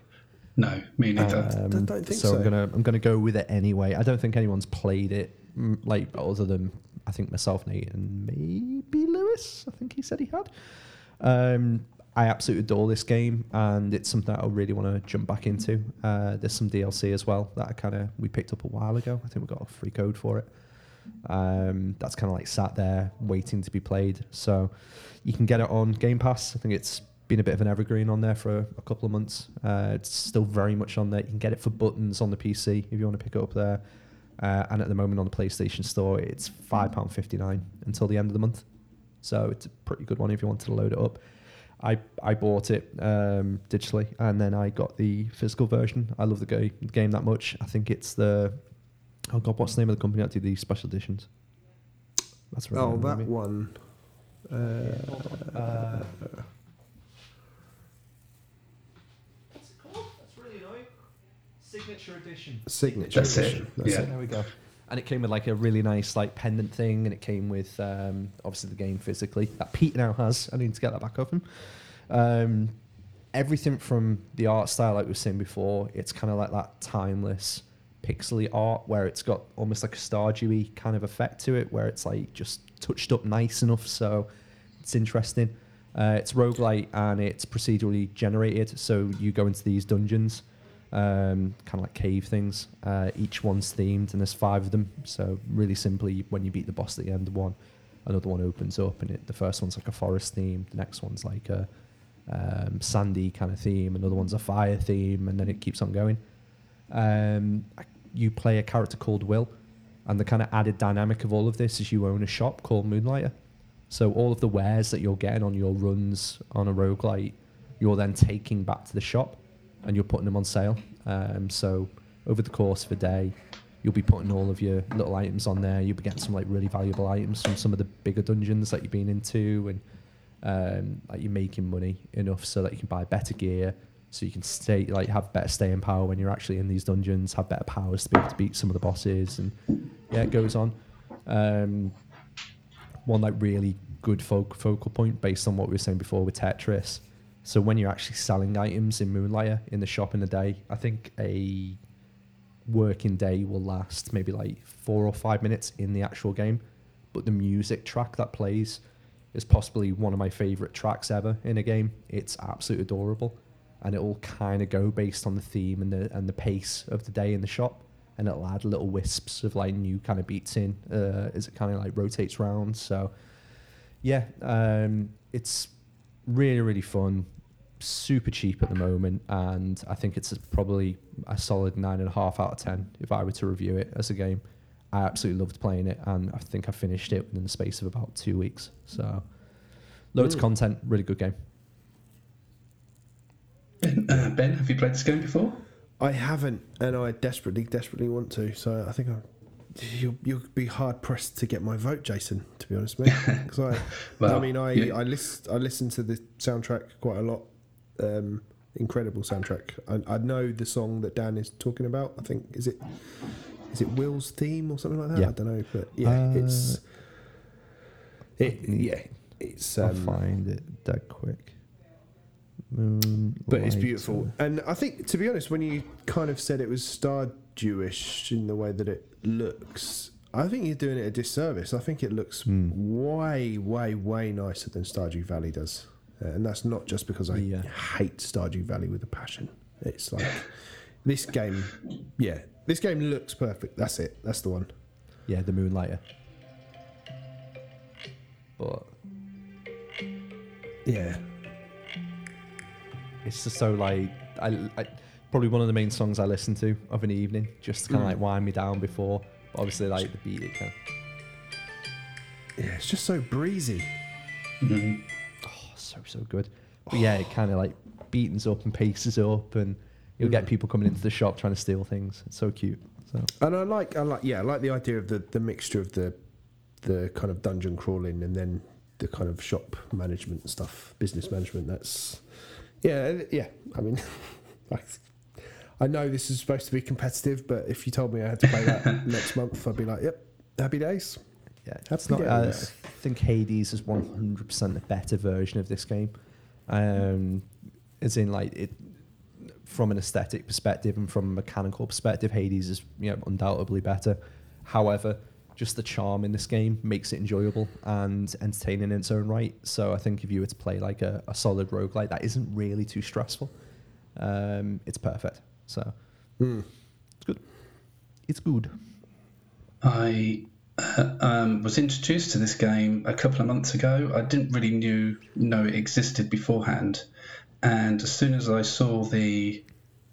No, me neither. Um, Don't- don't think so. so. I'm gonna I'm gonna go with it anyway. I don't think anyone's played it mm, like other than I think myself, Nate, and maybe Lewis. I think he said he had. Um, I absolutely adore this game, and it's something that I really want to jump back into. Uh, there's some DLC as well that I kind of we picked up a while ago. I think we got a free code for it. Um, that's kind of like sat there waiting to be played. So you can get it on Game Pass. I think it's been a bit of an evergreen on there for a, couple of months. Uh, it's still very much on there. You can get it for buttons on the PC if you want to pick it up there. Uh, and at the moment on the PlayStation Store, it's five pound fifty nine until the end of the month. So it's a pretty good one if you wanted to load it up. I, I bought it um, digitally and then I got the physical version. I love the ga- game that much. I think it's the oh god, what's the name of the company that do these special editions? That's right. Oh, that one. Uh, Uh, what's it called? That's really annoying. Signature edition. signature That's it, edition. That's yeah. it. There we go. And it came with like a really nice like pendant thing, and it came with um, obviously the game physically that Pete now has. I need to get that back off him. Um, everything from the art style, like we were saying before, it's kind of like that timeless pixely art where it's got almost like a Stardewy kind of effect to it, where it's like just touched up nice enough, so it's interesting. Uh, it's roguelite and it's procedurally generated, so you go into these dungeons, um, kind of like cave things. Uh, each one's themed, and there's five of them. So really simply, when you beat the boss at the end of one, another one opens up, and it, the first one's like a forest theme. The next one's like a um, sandy kind of theme. Another one's a fire theme, and then it keeps on going. Um, you play a character called Will, and the kind of added dynamic of all of this is you own a shop called Moonlighter. So all of the wares that you're getting on your runs on a roguelite, you're then taking back to the shop, and you're putting them on sale. Um, so over the course of a day, you'll be putting all of your little items on there. You'll be getting some like really valuable items from some of the bigger dungeons that you've been into, and um, like you're making money enough so that you can buy better gear, so you can stay like have better staying power when you're actually in these dungeons, have better powers to be able to beat some of the bosses, and yeah, it goes on. Um, one like really good focal point based on what we were saying before with Tetris. So when you're actually selling items in Moonlighter in the shop in the day, I think a working day will last maybe like four or five minutes in the actual game, but the music track that plays is possibly one of my favorite tracks ever in a game. It's absolutely adorable, and it'll kind of go based on the theme and the and the pace of the day in the shop, and it'll add little wisps of like new kind of beats in uh, as it kind of like rotates around. So, yeah, um, it's really really fun, super cheap at the moment, and I think it's probably a solid nine and a half out of ten if I were to review it as a game. I absolutely loved playing it, and I think I finished it within the space of about two weeks. So, loads of Mm. content, really good game. Ben, uh, ben, have you played this game before? I haven't, and I desperately, desperately want to. So I think I, you'll, you'll be hard pressed to get my vote, Jason. To be honest, mate. 'Cause I, I Well, mean, I you- I list I listen to the soundtrack quite a lot. Um, incredible soundtrack. I, I know the song that Dan is talking about. I think is it is it Will's theme or something like that. Yeah. I don't know, but yeah, Uh, it's it, yeah, it's I'll um, find it dead quick. Moon, but it's beautiful. And I think, to be honest, when you kind of said it was Stardewish in the way that it looks, I think you're doing it a disservice. I think it looks Hmm. way, way, way nicer than Stardew Valley does. Uh, and that's not just because I Yeah. hate Stardew Valley with a passion. It's like this game, yeah, this game looks perfect. That's it. That's the one. Yeah, the Moonlighter. But Yeah. it's just so like I, I probably one of the main songs I listen to of an evening, just to kind of like wind me down before. But obviously, like the beat, it kind of Yeah, it's just so breezy. Mhm. oh, so so good. But yeah, it kind of like beatens up and paces up, and you'll get people coming into the shop trying to steal things. It's so cute. So And I like, I like, yeah, I like the idea of the the mixture of the the kind of dungeon crawling and then the kind of shop management and stuff, business management. That's yeah, yeah. I mean, I, I know this is supposed to be competitive, but if you told me I had to play that next month, I'd be like, yep, happy days. yeah, Happy it's not. Uh, I think Hades is one hundred percent a better version of this game. Um, as in like it from an aesthetic perspective and from a mechanical perspective, Hades is you know undoubtedly better. However, just the charm in this game makes it enjoyable and entertaining in its own right. So I think if you were to play like a, a solid roguelike that isn't really too stressful, um, it's perfect. So Mm. it's good. It's good. I uh, um, was introduced to this game a couple of months ago. I didn't really knew know it existed beforehand, and as soon as I saw the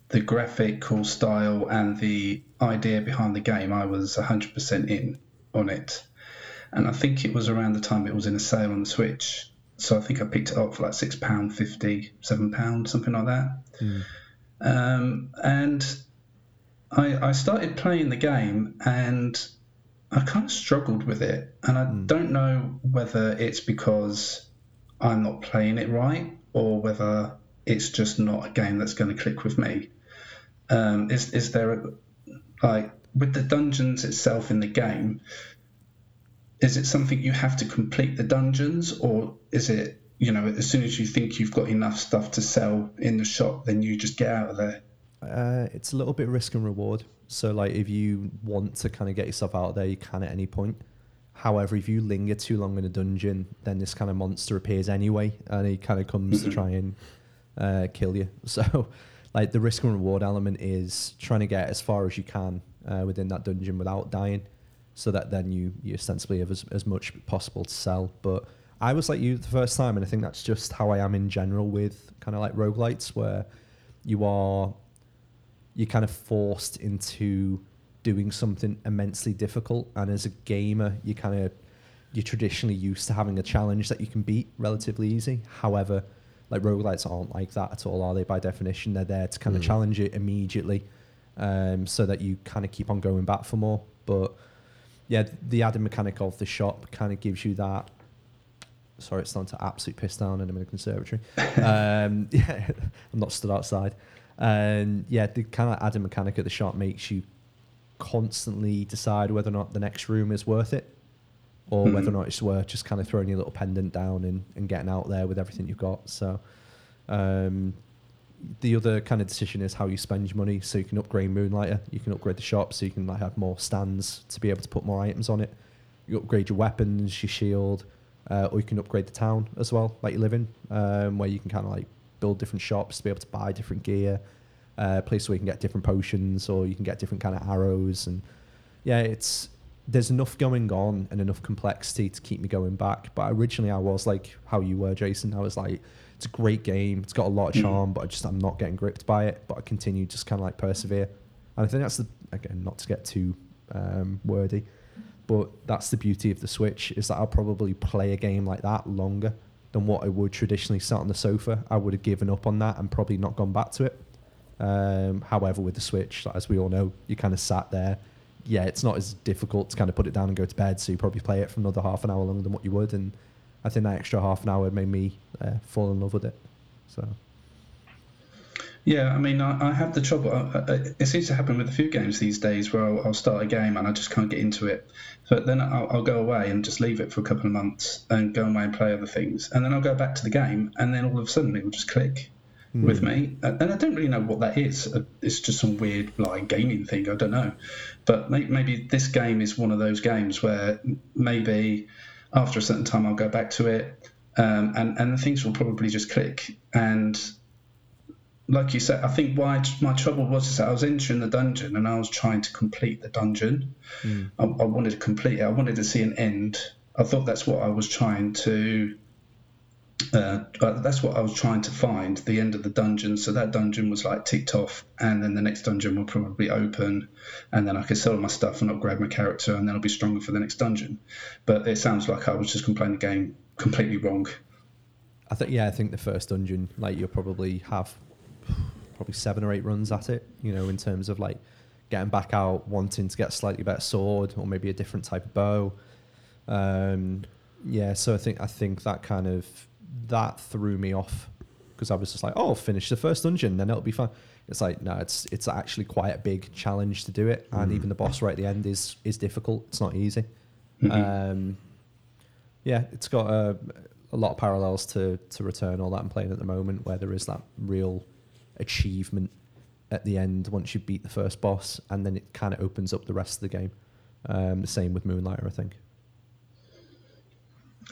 the graphical style and the idea behind the game, I was 100% in on it. And I think it was around the time it was in a sale on the Switch. So I think I picked it up for like £6.50, £7, something like that. Um, and I, I started playing the game and I kind of struggled with it. And I don't know whether it's because I'm not playing it right or whether it's just not a game that's going to click with me. Um, is, is there a, like with the dungeons itself in the game, is it something you have to complete the dungeons, or is it you know as soon as you think you've got enough stuff to sell in the shop, then you just get out of there? Uh, it's a little bit risk and reward. So, like, if you want to kind of get yourself out of there, you can at any point. However, if you linger too long in a dungeon, then this kind of monster appears anyway, and he kind of comes to try and uh, kill you. So, like, the risk and reward element is trying to get as far as you can uh, within that dungeon without dying, so that then you you ostensibly have as, as much possible to sell. But I was like you the first time, and I think that's just how I am in general with kind of like roguelites, where you are you're kind of forced into doing something immensely difficult. And as a gamer, you kind of you're traditionally used to having a challenge that you can beat relatively easy. However, like roguelites aren't like that at all, are they? By definition, they're there to kind of challenge it immediately, um, so that you kind of keep on going back for more. But yeah, the added mechanic of the shop kind of gives you that. Sorry, it's starting to absolutely piss down, and I'm in a conservatory. um, yeah, I'm not stood outside. And yeah, the kind of added mechanic at the shop makes you constantly decide whether or not the next room is worth it or Mhm. whether or not it's worth just kind of throwing your little pendant down and, and getting out there with everything you've got. So um, the other kind of decision is how you spend your money. So you can upgrade Moonlighter, you can upgrade the shop so you can like have more stands to be able to put more items on it. You upgrade your weapons, your shield, uh, or you can upgrade the town as well, like you live in, um, where you can kind of like build different shops to be able to buy different gear, uh, place where you can get different potions or you can get different kind of arrows and yeah, it's there's enough going on and enough complexity to keep me going back. But originally I was like how you were, Jason. I was like, it's a great game. It's got a lot of charm, but I just I'm not getting gripped by it. But I continue just kind of like persevere. And I think that's the again not to get too um, wordy, but that's the beauty of the Switch is that I'll probably play a game like that longer than what I would traditionally sit on the sofa. I would have given up on that and probably not gone back to it. Um, however, with the Switch, as we all know, you kind of sat there. Yeah, it's not as difficult to kind of put it down and go to bed, so you probably play it for another half an hour longer than what you would. And I think that extra half an hour made me uh, fall in love with it. So Yeah, I mean, I, I have the trouble. I, I, it seems to happen with a few games these days where I'll, I'll start a game and I just can't get into it. But then I'll, I'll go away and just leave it for a couple of months and go away and play other things. And then I'll go back to the game and then all of a sudden it will just click with me. And and I don't really know what that is. Uh, It's just some weird like gaming thing. I don't know. But maybe this game is one of those games where maybe after a certain time I'll go back to it um, and, and things will probably just click. And like you said, I think why my trouble was is that I was entering the dungeon and I was trying to complete the dungeon. I, I wanted to complete it. I wanted to see an end. I thought that's what I was trying to. Uh, uh, that's what I was trying to find. The end of the dungeon. So that dungeon was like ticked off, and then the next dungeon will probably open, and then I could sell my stuff and upgrade my character, and then I'll be stronger for the next dungeon. But it sounds like I was just playing the game completely wrong. I think yeah, I think the first dungeon, like you'll probably have probably seven or eight runs at it. You know, in terms of like getting back out, wanting to get a slightly better sword or maybe a different type of bow. Um, yeah, so I think I think that kind of that threw me off because I was just like, oh, I'll finish the first dungeon, then it'll be fun. It's like no, it's it's actually quite a big challenge to do it, and even the boss right at the end is is difficult. It's not easy. Um, yeah, it's got a, a lot of parallels to to Returnal that I'm playing at the moment, where there is that real achievement at the end once you beat the first boss, and then it kind of opens up the rest of the game. Um, the same with Moonlighter, I think.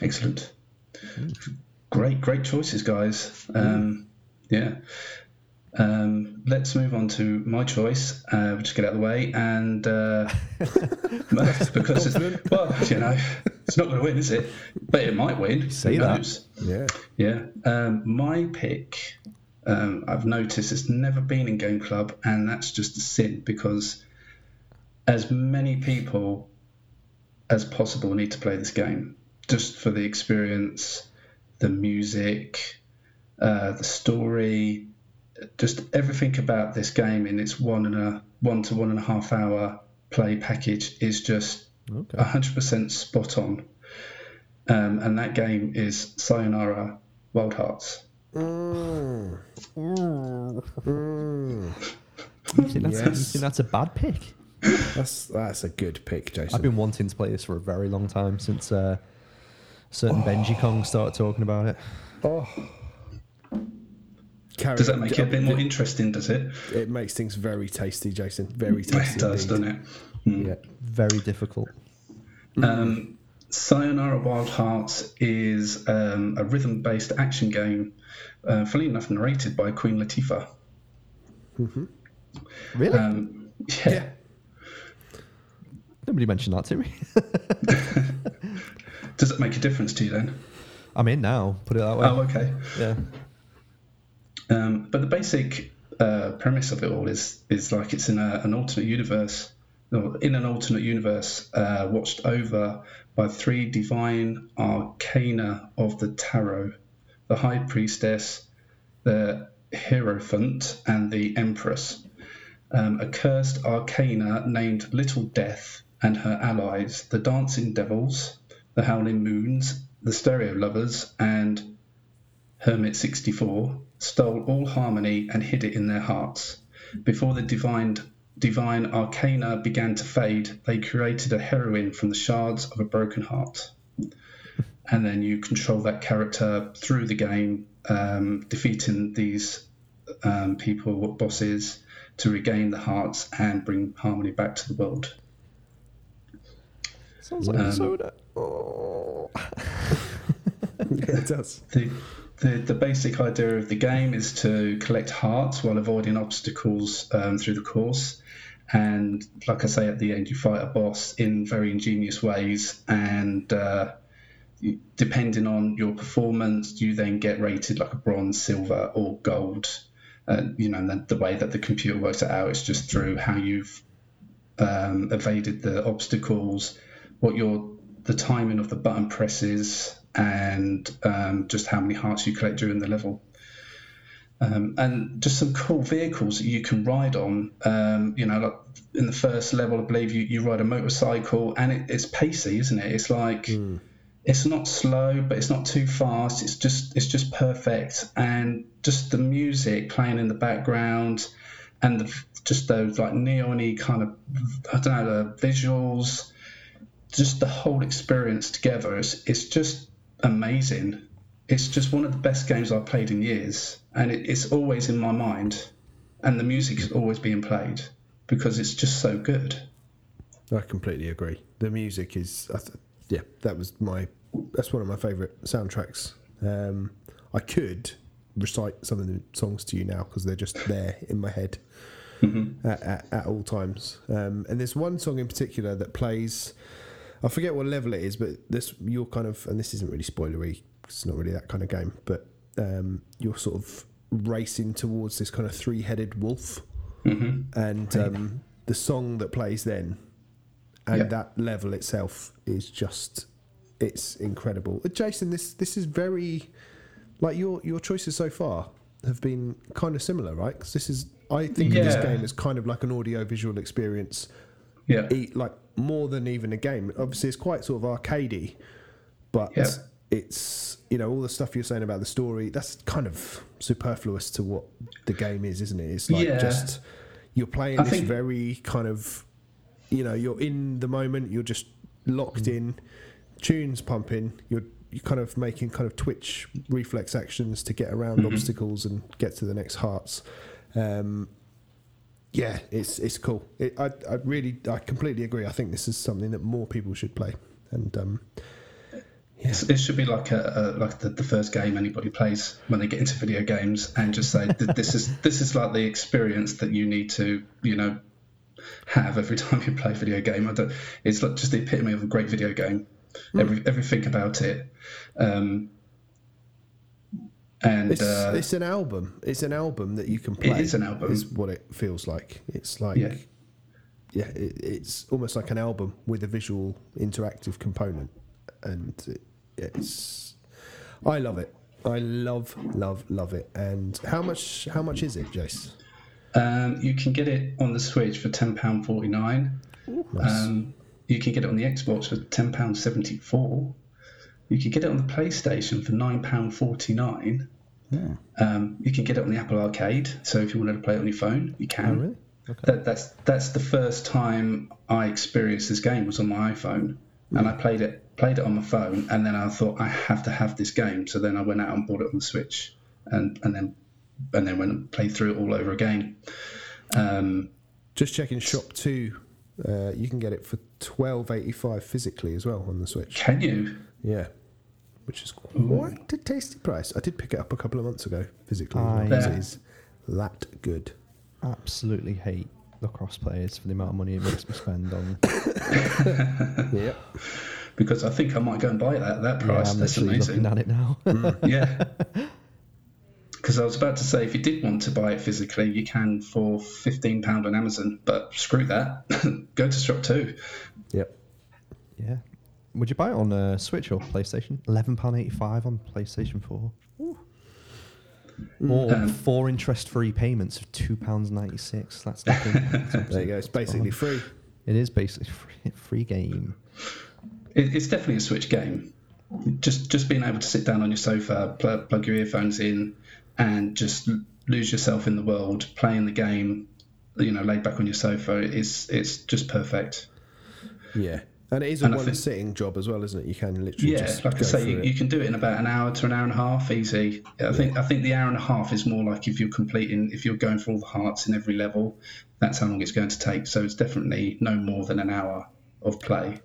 Excellent. Great, great choices, guys. Um, yeah. Um, let's move on to my choice. Uh, we'll just get out of the way, and uh, because it's, well, you know, it's not going to win, is it? But it might win. Say Who that. knows? Yeah. Yeah. Um, my pick, um, I've noticed it's never been in Game Club, and that's just a sin because as many people as possible need to play this game just for the experience, the music, uh, the story, just everything about this game in its one and a one to one and a half hour play package is just Okay. 100% spot on. Um, and that game is Sayonara Wild Hearts. Mm. Mm. You think, that's, you think that's a bad pick? That's that's a good pick, Jason. I've been wanting to play this for a very long time since uh, certain Benji Kong started talking about it. oh. Carry Does that on. make it a bit more interesting? Does it? It makes things very tasty, Jason. Very It tasty. does, indeed. doesn't it? Yeah. Very difficult. Um, Sayonara Wild Hearts is um, a rhythm-based action game, uh, funnily enough, narrated by Queen Latifah. Really? Um, yeah. Nobody mentioned that to me. Does it make a difference to you then? I'm in now. Put it that way. Oh, okay. Yeah. Um, but the basic uh, premise of it all is is like it's in a, an alternate universe, or in an alternate universe, uh, watched over by three divine arcana of the tarot: the High Priestess, the Hierophant, and the Empress. Um, a cursed arcana named Little Death and her allies, the Dancing Devils, the Howling Moons, the Stereo Lovers, and Hermit 64 stole all harmony and hid it in their hearts. Before the divine, divine arcana began to fade, they created a heroine from the shards of a broken heart. And then you control that character through the game, um, defeating these um, people, bosses, to regain the hearts and bring harmony back to the world. Sounds like a Um, soda. Oh. yeah, it does. The, the, the basic idea of the game is to collect hearts while avoiding obstacles um, through the course. And like I say, at the end, you fight a boss in very ingenious ways. And uh, depending on your performance, you then get rated like a bronze, silver, or gold. Uh, you know, then the way that the computer works it out is just through how you've um, evaded the obstacles, what your the timing of the button presses, and um, just how many hearts you collect during the level. Um, and just some cool vehicles that you can ride on. Um, you know, like in the first level, I believe you, you ride a motorcycle, and it, it's pacey, isn't it? It's like it's not slow, but it's not too fast. It's just it's just perfect, and just the music playing in the background, and the, just those like neon-y kind of I don't know the visuals, just the whole experience together. It's it's just amazing. It's just one of the best games I've played in years, and it, it's always in my mind, and the music is always being played because it's just so good. I completely agree. The music is, I th- yeah, that was my, that's one of my favourite soundtracks. Um, I could recite some of the songs to you now because they're just there in my head at, at, at all times. Um, and there's one song in particular that plays, I forget what level it is, but this you're kind of, and this isn't really spoilery. It's not really that kind of game, but um, you're sort of racing towards this kind of three-headed wolf, and um, the song that plays then and Yeah. that level itself is just it's incredible. Uh, Jason, this this is very like your your choices so far have been kind of similar, right? Because this is I think of this game as kind of like an audio visual experience, Yeah, like more than even a game. Obviously, it's quite sort of arcadey, but Yeah. It's you know all the stuff you're saying about the story. That's kind of superfluous to what the game is, isn't it? It's like Yeah. just you're playing I this think- very kind of you know you're in the moment. You're just locked Mm. in, tunes pumping. You're you're kind of making kind of twitch reflex actions to get around Mm-hmm. obstacles and get to the next hearts. Um, yeah, it's it's cool. It, I I really I completely agree. I think this is something that more people should play. And um, It's, it should be like a, a like the, the first game anybody plays when they get into video games, and just say this is this is like the experience that you need to you know have every time you play a video game. I don't, it's like just the epitome of a great video game. Every everything about it, um, and it's uh, it's an album. It's an album that you can play. It is an album. Is what it feels like. It's like Yeah. yeah, it, it's almost like an album with a visual interactive component, and it, it's I love it. I love love love it. And how much how much is it, Jace? Um, you can get it on the Switch for ten pound forty nine. Um, you can get it on the Xbox for ten pound seventy four. You can get it on the PlayStation for nine pound forty nine. Um, you can get it on the Apple Arcade. So if you wanted to play it on your phone, you can. Oh, really? Okay. That, that's that's the first time I experienced this game was on my iPhone, and I played it played it on my phone, and then I thought I have to have this game. So then I went out and bought it on the Switch, and and then and then went and played through it all over again. Um, Just checking ShopTo. Uh, you can get it for twelve eighty five physically as well on the Switch. can you? Yeah, which is quite a tasty price. I did pick it up a couple of months ago physically. as well, I- It is that good. Absolutely hate lacrosse players for the amount of money it makes me spend on. Yeah, Because I think I might go and buy it at that yeah, price. I'm that's literally amazing. looking at it now. yeah. Because I was about to say, if you did want to buy it physically, you can for fifteen pound on Amazon. But screw that, go to ShopTo. yep. yeah. Would you buy it on uh, Switch or PlayStation? Eleven pound eighty five on PlayStation Four. Or Um, four interest-free payments of two pounds ninety-six. That's nothing. That's There you go. It's basically free. It is basically free, free game. It, it's definitely a Switch game. Just just being able to sit down on your sofa, pl- plug your earphones in, and just lose yourself in the world, playing the game. You know, laid back on your sofa. It's it's just perfect. Yeah, and it is a one sitting job as well, isn't it? You can literally Yeah, just like I say, you, you can do it in about an hour to an hour and a half, easy. I think I think the hour and a half is more like if you're completing, if you're going for all the hearts in every level, that's how long it's going to take. So it's definitely no more than an hour of play.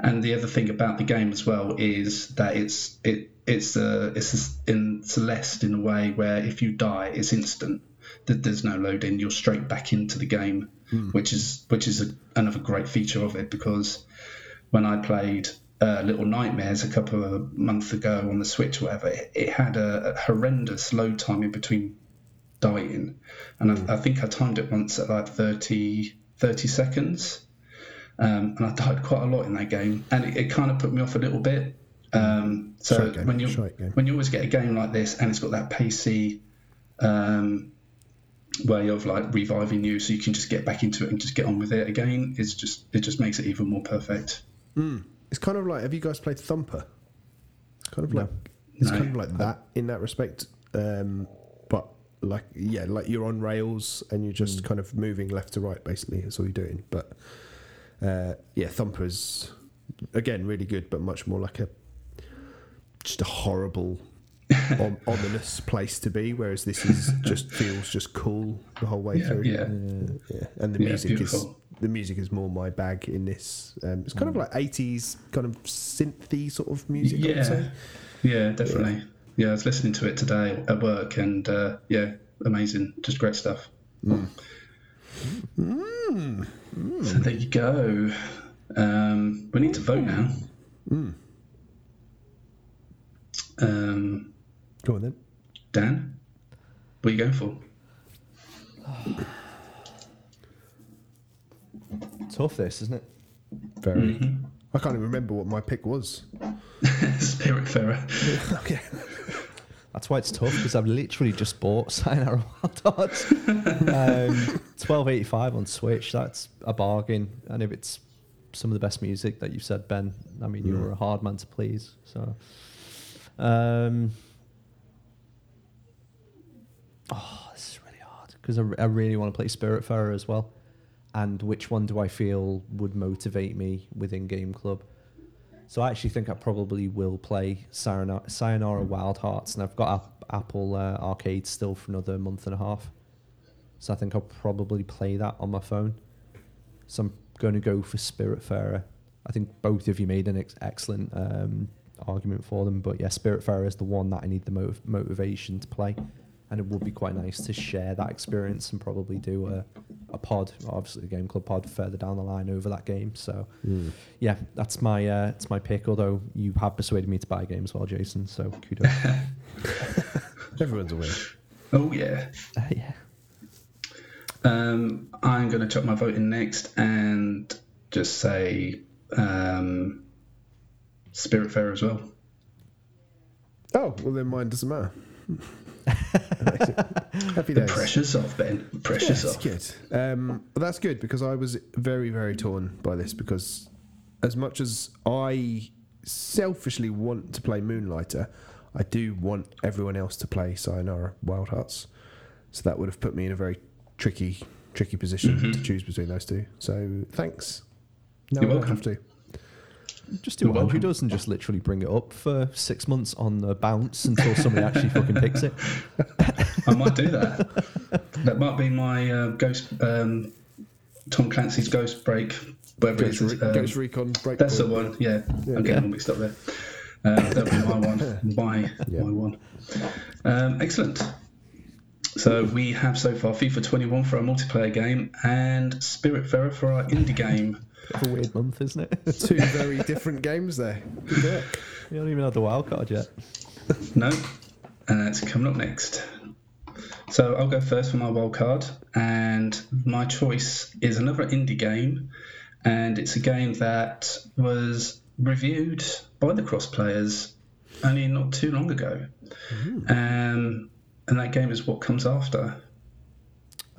And the other thing about the game as well is that it's it it's uh, it's a- in Celeste in a way where if you die, it's instant. There- There's no loading. You're straight back into the game, which is which is a, another great feature of it because when I played uh, Little Nightmares a couple of months ago on the Switch or whatever, it, it had a, a horrendous load time in between dying. And I, I think I timed it once at like 30, 30 seconds. Um, and I died quite a lot in that game. And it, it kind of put me off a little bit. Um, so when you when you always get a game like this and it's got that pacey um, way of like reviving you, so you can just get back into it and just get on with it again, it's just it just makes it even more perfect. It's kind of like have you guys played Thumper? It's kind of like it's No. kind of like that in that respect. Um, but like yeah, like you're on rails and you're just kind of moving left to right basically. That's all you're doing. But uh, yeah, Thumper's again really good, but much more like a just a horrible. om- ominous place to be, whereas this is just feels just cool the whole way Yeah, through. yeah. yeah. And the music is the music is more my bag in this. Um, it's kind of like eighties kind of synthy sort of music. Yeah, yeah, definitely. Yeah. I was listening to it today at work, and uh, yeah, amazing, just great stuff. So there you go. Um, we need to vote now. Um, Go on then. Dan, what are you going for? Tough, this isn't it? Very. Mm-hmm. I can't even remember what my pick was. Spirit Spiritfarer. okay. That's why it's tough because I've literally just bought Sayonara Wild Hearts. um, Twelve eighty five on Switch. That's a bargain. And if it's some of the best music that you've said, Ben, I mean, you're a hard man to please. So, um, oh, this is really hard because I, I really want to play Spirit Spiritfarer as well. And which one do I feel would motivate me within Game Club? So I actually think I probably will play Sayonara, Sayonara Wild Hearts, and I've got Ap- Apple uh, Arcade still for another month and a half. So I think I'll probably play that on my phone. So I'm going to go for Spiritfarer. I think both of you made an ex- excellent um, argument for them, but yeah, Spiritfarer is the one that I need the motiv- motivation to play, and it would be quite nice to share that experience and probably do a, a pod, obviously a game club pod further down the line over that game. So yeah, that's my uh, it's my pick. Although you have persuaded me to buy a game as well, Jason. So kudos. Everyone's a winner. Oh yeah. uh, yeah. Um, I'm going to chuck my vote in next and just say um, Spiritfarer as well. Oh well, then mine doesn't matter. Happy The days. pressure's off, Ben. The Yeah, pressure's it's off. good. Um, but that's good because I was very, very torn by this because as much as I selfishly want to play Moonlighter, I do want everyone else to play Sayonara Wild Hearts. So that would have put me in a very tricky tricky position to choose between those two. So thanks. No, You're I welcome. have to. Just do what Andrew does and just literally bring it up for six months on the bounce until somebody actually fucking picks it. I might do that. that might be my uh, ghost. Um, Tom Clancy's Ghost Break. Whatever Ghost, it is. Re- um, Ghost Recon Breakpoint. That's the one. Yeah, I'm getting all mixed up there. Um, that'll be my one. My Yeah. my one. Um, excellent. So we have so far FIFA 21 for our multiplayer game and Spiritfarer for our indie game. Bit of a weird month, isn't it? Two very different games there. Good work. we don't even have the wild card yet. No, and that's coming up next. So I'll go first for my wild card, and my choice is another indie game, and it's a game that was reviewed by the cross players only not too long ago, um, and that game is what comes after.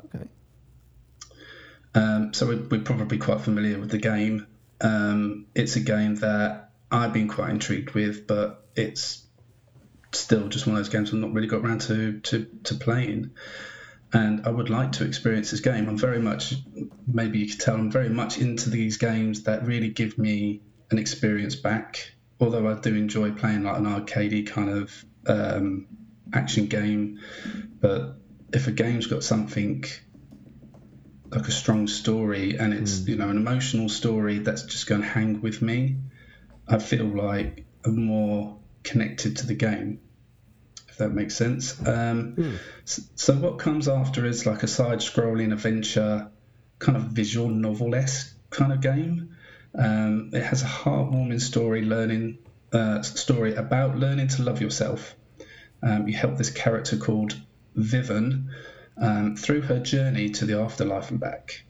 Okay. Um, so we're, we're probably quite familiar with the game. Um, it's a game that I've been quite intrigued with, but it's still just one of those games I've not really got around to, to, to playing. And I would like to experience this game. I'm very much, maybe you could tell, I'm very much into these games that really give me an experience back. Although I do enjoy playing like an arcadey kind of um, action game, but if a game's got something like a strong story and it's you know an emotional story that's just going to hang with me i feel like i'm more connected to the game if that makes sense. Um, s- so what comes after is like a side scrolling adventure kind of visual novel-esque kind of game. Um, it has a heartwarming story learning uh, story about learning to love yourself. Um, you help this character called vivian um, through her journey to the afterlife and back.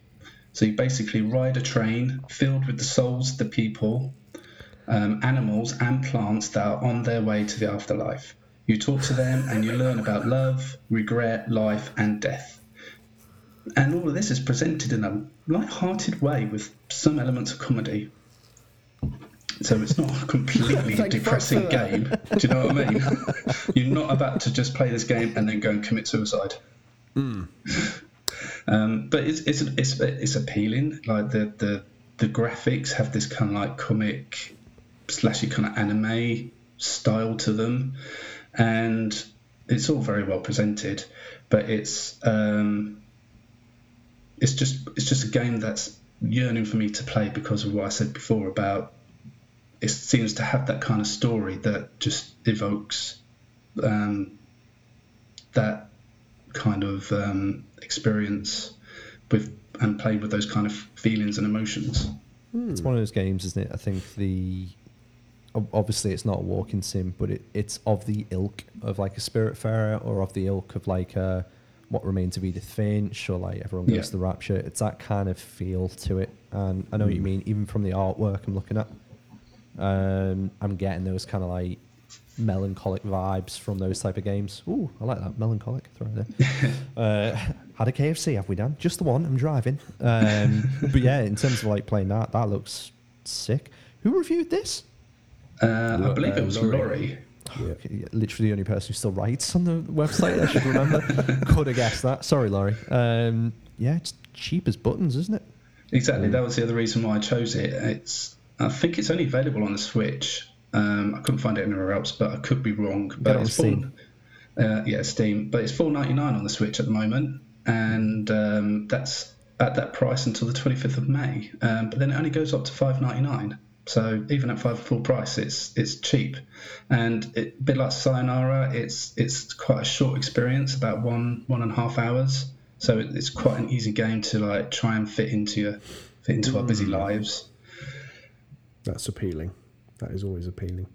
So you basically ride a train filled with the souls of the people, um, animals, and plants that are on their way to the afterlife. You talk to them and you learn about love, regret, life, and death. And all of this is presented in a light-hearted way with some elements of comedy. So it's not a completely depressing game. Do you know what I mean? You're not about to just play this game and then go and commit suicide. Um, but it's, it's it's it's appealing. Like the the the graphics have this kind of like comic slashy kind of anime style to them, and it's all very well presented. But it's um, it's just it's just a game that's yearning for me to play because of what I said before about it seems to have that kind of story that just evokes um, that kind of um, experience with and play with those kind of feelings and emotions. It's one of those games, isn't it? I think the obviously it's not a walking sim, but it, it's of the ilk of like a spirit Spiritfarer or of the ilk of like a what remains of Edith Finch or like everyone goes Yeah. to the Rapture. It's that kind of feel to it, and I know what you mean. Even from the artwork I'm looking at, um, I'm getting those kind of like melancholic vibes from those type of games. Ooh, I like that melancholic. Throw there. uh, had a KFC, have we done? Just the one. I'm driving. Um, but yeah, in terms of like playing that, that looks sick. Who reviewed this? Uh, I believe uh, it was Laurie. Laurie. Yeah, Literally the only person who still writes on the website. I should remember. Could have guessed that. Sorry, Laurie. Um, yeah, it's cheap as buttons, isn't it? Exactly, that was the other reason why I chose it. It's I think it's only available on the Switch. Um, I couldn't find it anywhere else, but I could be wrong. But it's Steam. Full, uh, yeah, Steam. But it's four ninety nine on the Switch at the moment, and um, that's at that price until the twenty fifth of May. Um, but then it only goes up to five ninety nine. So even at five full price, it's it's cheap, and it, a bit like Sayonara, it's it's quite a short experience, about one one and a half hours. So it, it's quite an easy game to like try and fit into your fit into our busy lives. That's appealing. That is always appealing.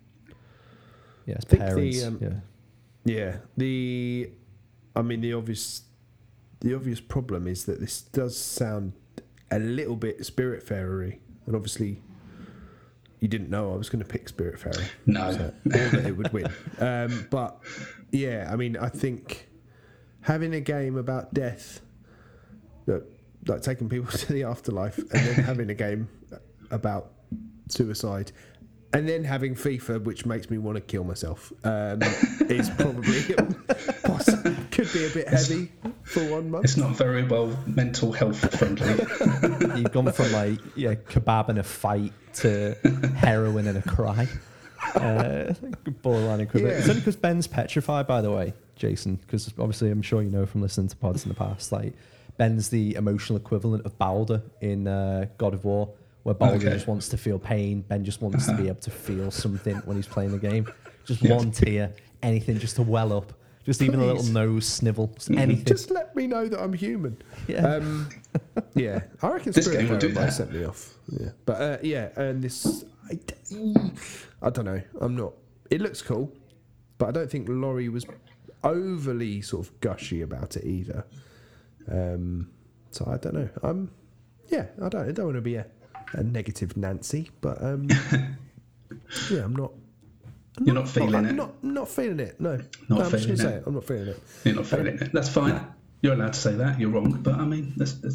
Yeah, it's the, parents. um, yeah. Yeah. The, I mean, the obvious, the obvious problem is that this does sound a little bit Spiritfarery, and obviously, you didn't know I was going to pick Spiritfarer. No. so, or that it would win. Um, but yeah, I mean, I think having a game about death, that like taking people to the afterlife, and then having a game about suicide, and then having FIFA, which makes me want to kill myself, um, is probably poss- could be a bit heavy for one month. It's not very well mental health friendly. You've gone from like yeah, kebab and a fight to heroin and a cry. Uh, borderline equivalent. Yeah. It's only because Ben's petrified, by the way, Jason. Because obviously, I'm sure you know from listening to pods in the past. Like Ben's the emotional equivalent of Baldur in uh, God of War, where Baldur Okay. just wants to feel pain. Ben just wants to be able to feel something when he's playing the game. Just Yeah. one tear, anything, just to well up. Just even a little nose snivel, just anything. Just let me know that I'm human. yeah. Um, yeah, I reckon This Spirit game will do Pharaoh that. set me off. Yeah, but uh, yeah, and this, I, I don't know. I'm not. It looks cool, but I don't think Laurie was overly sort of gushy about it either. Um, so I don't know. I'm, yeah, I don't. I don't want to be a, a negative Nancy, but um, yeah, I'm not. I'm You're not feeling I'm it. Not, not feeling it. No, Not no I'm just feeling gonna say it. it. I'm not feeling it. You're not feeling it. That's fine. You're allowed to say that. You're wrong, but I mean, that's, that's,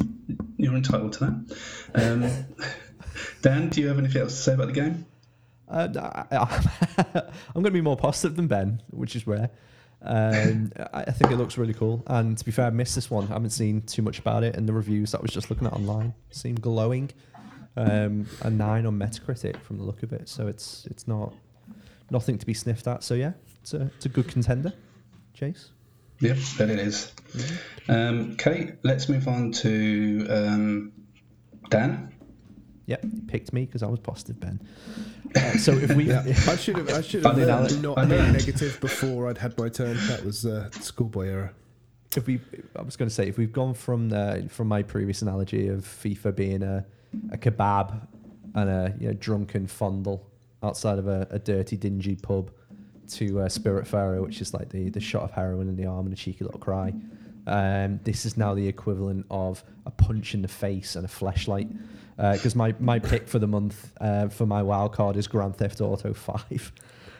you're entitled to that. Um, Dan, do you have anything else to say about the game? Uh, I, am going to be more positive than Ben, which is rare. Um, I, I think it looks really cool. And to be fair, I missed this one. I haven't seen too much about it, and the reviews that I was just looking at online seem glowing. Um, a nine on Metacritic from the look of it, so it's it's not nothing to be sniffed at. So yeah, it's a it's a good contender. Chase. Yep, that it is. Um, Kate, let's move on to um, Dan. Yep, you picked me because I was positive, Ben. Uh, so if we, I should have. I should have I uh, not I been negative before I'd had my turn. That was uh, schoolboy era. if we, I was going to say, if we've gone from the, from my previous analogy of FIFA being a, a kebab and a you know, drunken fondle outside of a, a dirty, dingy pub, to uh, Spiritfarer, which is like the, the shot of heroin in the arm and a cheeky little cry. Um, this is now the equivalent of a punch in the face and a flashlight. Because my, my pick for the month uh, for my wild card is Grand Theft Auto 5.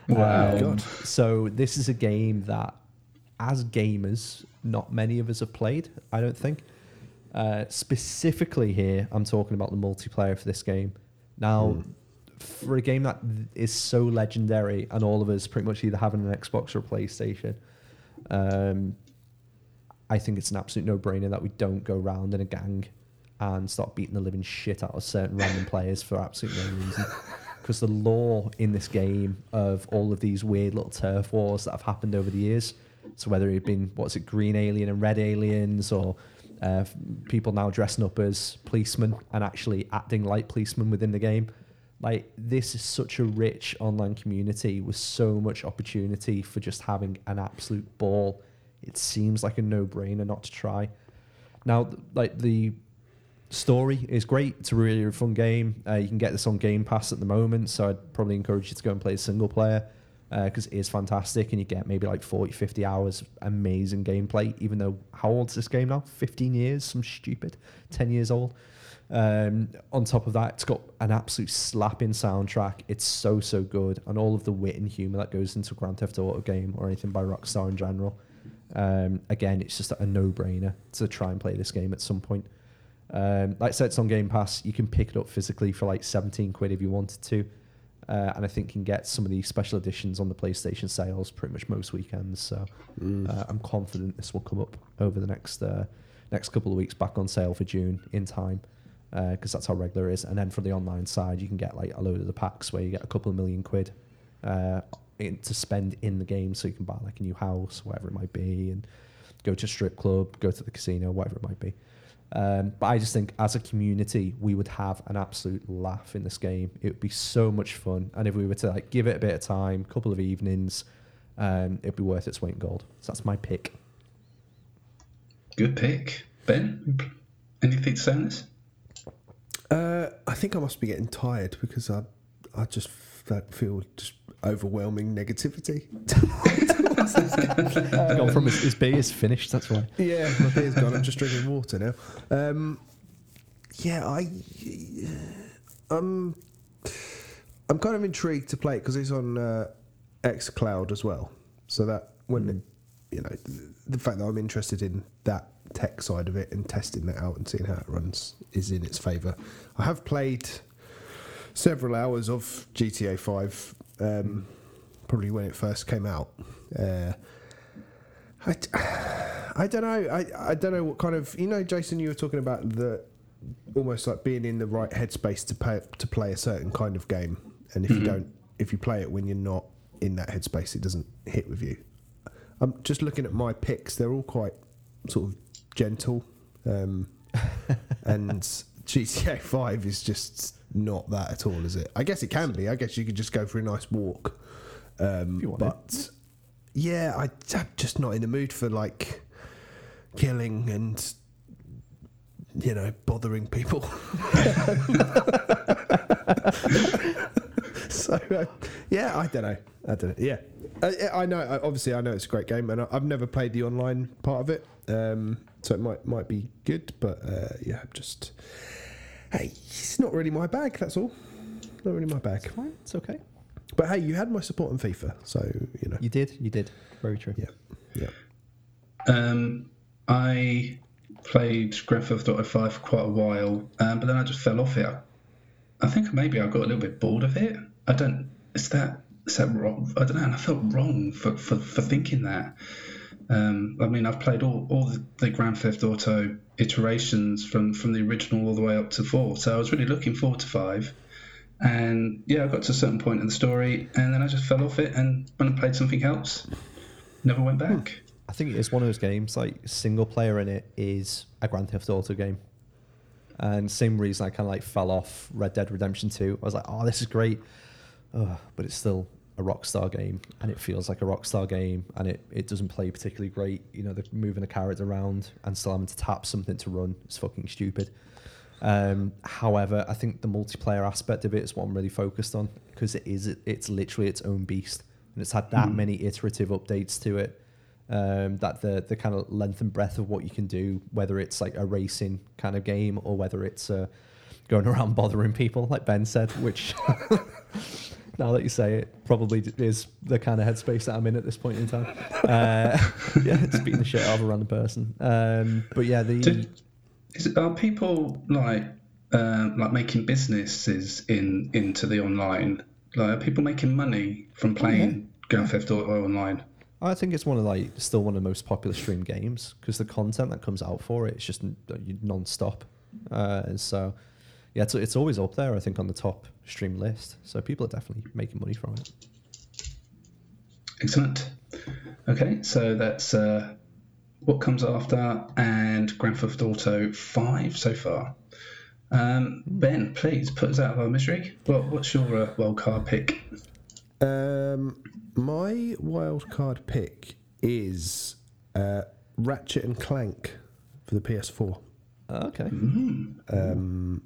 Wow. Um, so this is a game that, as gamers, not many of us have played. I don't think. Uh, specifically here, I'm talking about the multiplayer for this game. Now, for a game that is so legendary, and all of us pretty much either having an Xbox or a PlayStation, um, I think it's an absolute no-brainer that we don't go round in a gang and start beating the living shit out of certain random players for absolutely no reason. Because the lore in this game of all of these weird little turf wars that have happened over the years, so whether it been what's it, green alien and red aliens, or uh, people now dressing up as policemen and actually acting like policemen within the game, like this is such a rich online community with so much opportunity for just having an absolute ball. It seems like a no-brainer not to try. Now, like the story is great. It's a really fun game. Uh, you can get this on Game Pass at the moment, so I'd probably encourage you to go and play single player because it is fantastic and you get maybe like 40, 50 hours amazing gameplay. Even though, how old's this game now? 15 years? Some stupid. 10 years old. Um, on top of that, it's got an absolute slapping soundtrack. It's so, so good. And all of the wit and humor that goes into Grand Theft Auto game or anything by Rockstar in general. Um, again, it's just a no brainer to try and play this game at some point. Um, like I said, it's on Game Pass. You can pick it up physically for like 17 quid if you wanted to. Uh, and I think you can get some of the special editions on the PlayStation sales pretty much most weekends. So uh, I'm confident this will come up over the next uh, next couple of weeks back on sale for June in time because that's how regular it is. And then for the online side, you can get like a load of the packs where you get a couple of million quid uh, in, to spend in the game, so you can buy like a new house, whatever it might be, and go to a strip club, go to the casino, whatever it might be. Um, but I just think as a community, we would have an absolute laugh in this game. It would be so much fun, and if we were to like give it a bit of time, a couple of evenings, um, it'd be worth its weight in gold. So that's my pick. Good pick. Ben, anything to say on this? Uh, I think I must be getting tired because I, I just f- feel just overwhelming negativity. Gone from his, his beer is finished. That's why. Yeah, my beer's gone. I'm just drinking water now. Um, yeah, I, I'm, I'm kind of intrigued to play it because it's on uh, xCloud as well. So that when it, you know the fact that I'm interested in that tech side of it and testing that out and seeing how it runs is in its favour. I have played several hours of GTA Five. Um, probably when it first came out. Uh, I, I don't know. I, I don't know what kind of you know, Jason. You were talking about the almost like being in the right headspace to play to play a certain kind of game, and if you don't, if you play it when you're not in that headspace, it doesn't hit with you. I'm just looking at my picks; they're all quite sort of gentle, um, and GTA Five is just not that at all, is it? I guess it can be. I guess you could just go for a nice walk, um, If you want but yeah, I, I'm just not in the mood for like killing and you know bothering people. so uh, yeah, I don't know. I don't know. Yeah, uh, I know. I- Obviously, I know it's a great game, and I've never played the online part of it, um, so it might might be good. But uh, yeah, just hey, it's not really my bag. That's all. Not really my bag. Fine, it's okay. But hey, you had my support on FIFA, so you know. You did, you did. Very true. Yeah, yeah. Um, I played Grand Theft Auto 5 for quite a while, um, but then I just fell off it. I think maybe I got a little bit bored of it. I don't. Is that is that wrong? I don't know. And I felt wrong for, for, for thinking that. Um, I mean, I've played all, all the, the Grand Theft Auto iterations from, from the original all the way up to four, so I was really looking forward to five. And yeah, I got to a certain point in the story, and then I just fell off it and went and played something else. Never went back. I think it's one of those games like single player in it is a Grand Theft Auto game. And same reason I kind of like fell off Red Dead Redemption 2. I was like, oh, this is great. But it's still a Rockstar game and it feels like a Rockstar game and it, it doesn't play particularly great. You know, they're moving a character around and still having to tap something to run. It's fucking stupid. Um, however, I think the multiplayer aspect of it is what I'm really focused on because it is it's literally its own beast and it's had that many iterative updates to it um, that the the kind of length and breadth of what you can do, whether it's like a racing kind of game or whether it's uh, going around bothering people, like Ben said, which now that you say it, probably is the kind of headspace that I'm in at this point in time. Uh, yeah, it's beating the shit out of a random person. Um, but yeah, the Did, is, are people like um, like making businesses in into the online? Like, are people making money from playing Grand Theft Auto online? I think it's one of like still one of the most popular stream games because the content that comes out for it it's just non-stop. Uh, and so yeah, it's, it's always up there. I think on the top stream list. So people are definitely making money from it. Excellent. Okay, so that's uh, what comes after and Grand Theft Auto Five so far. Um, ben, please put us out of our misery. What, what's your uh, wild card pick? Um, my wild card pick is uh, Ratchet and Clank for the PS4. Uh, okay. Um,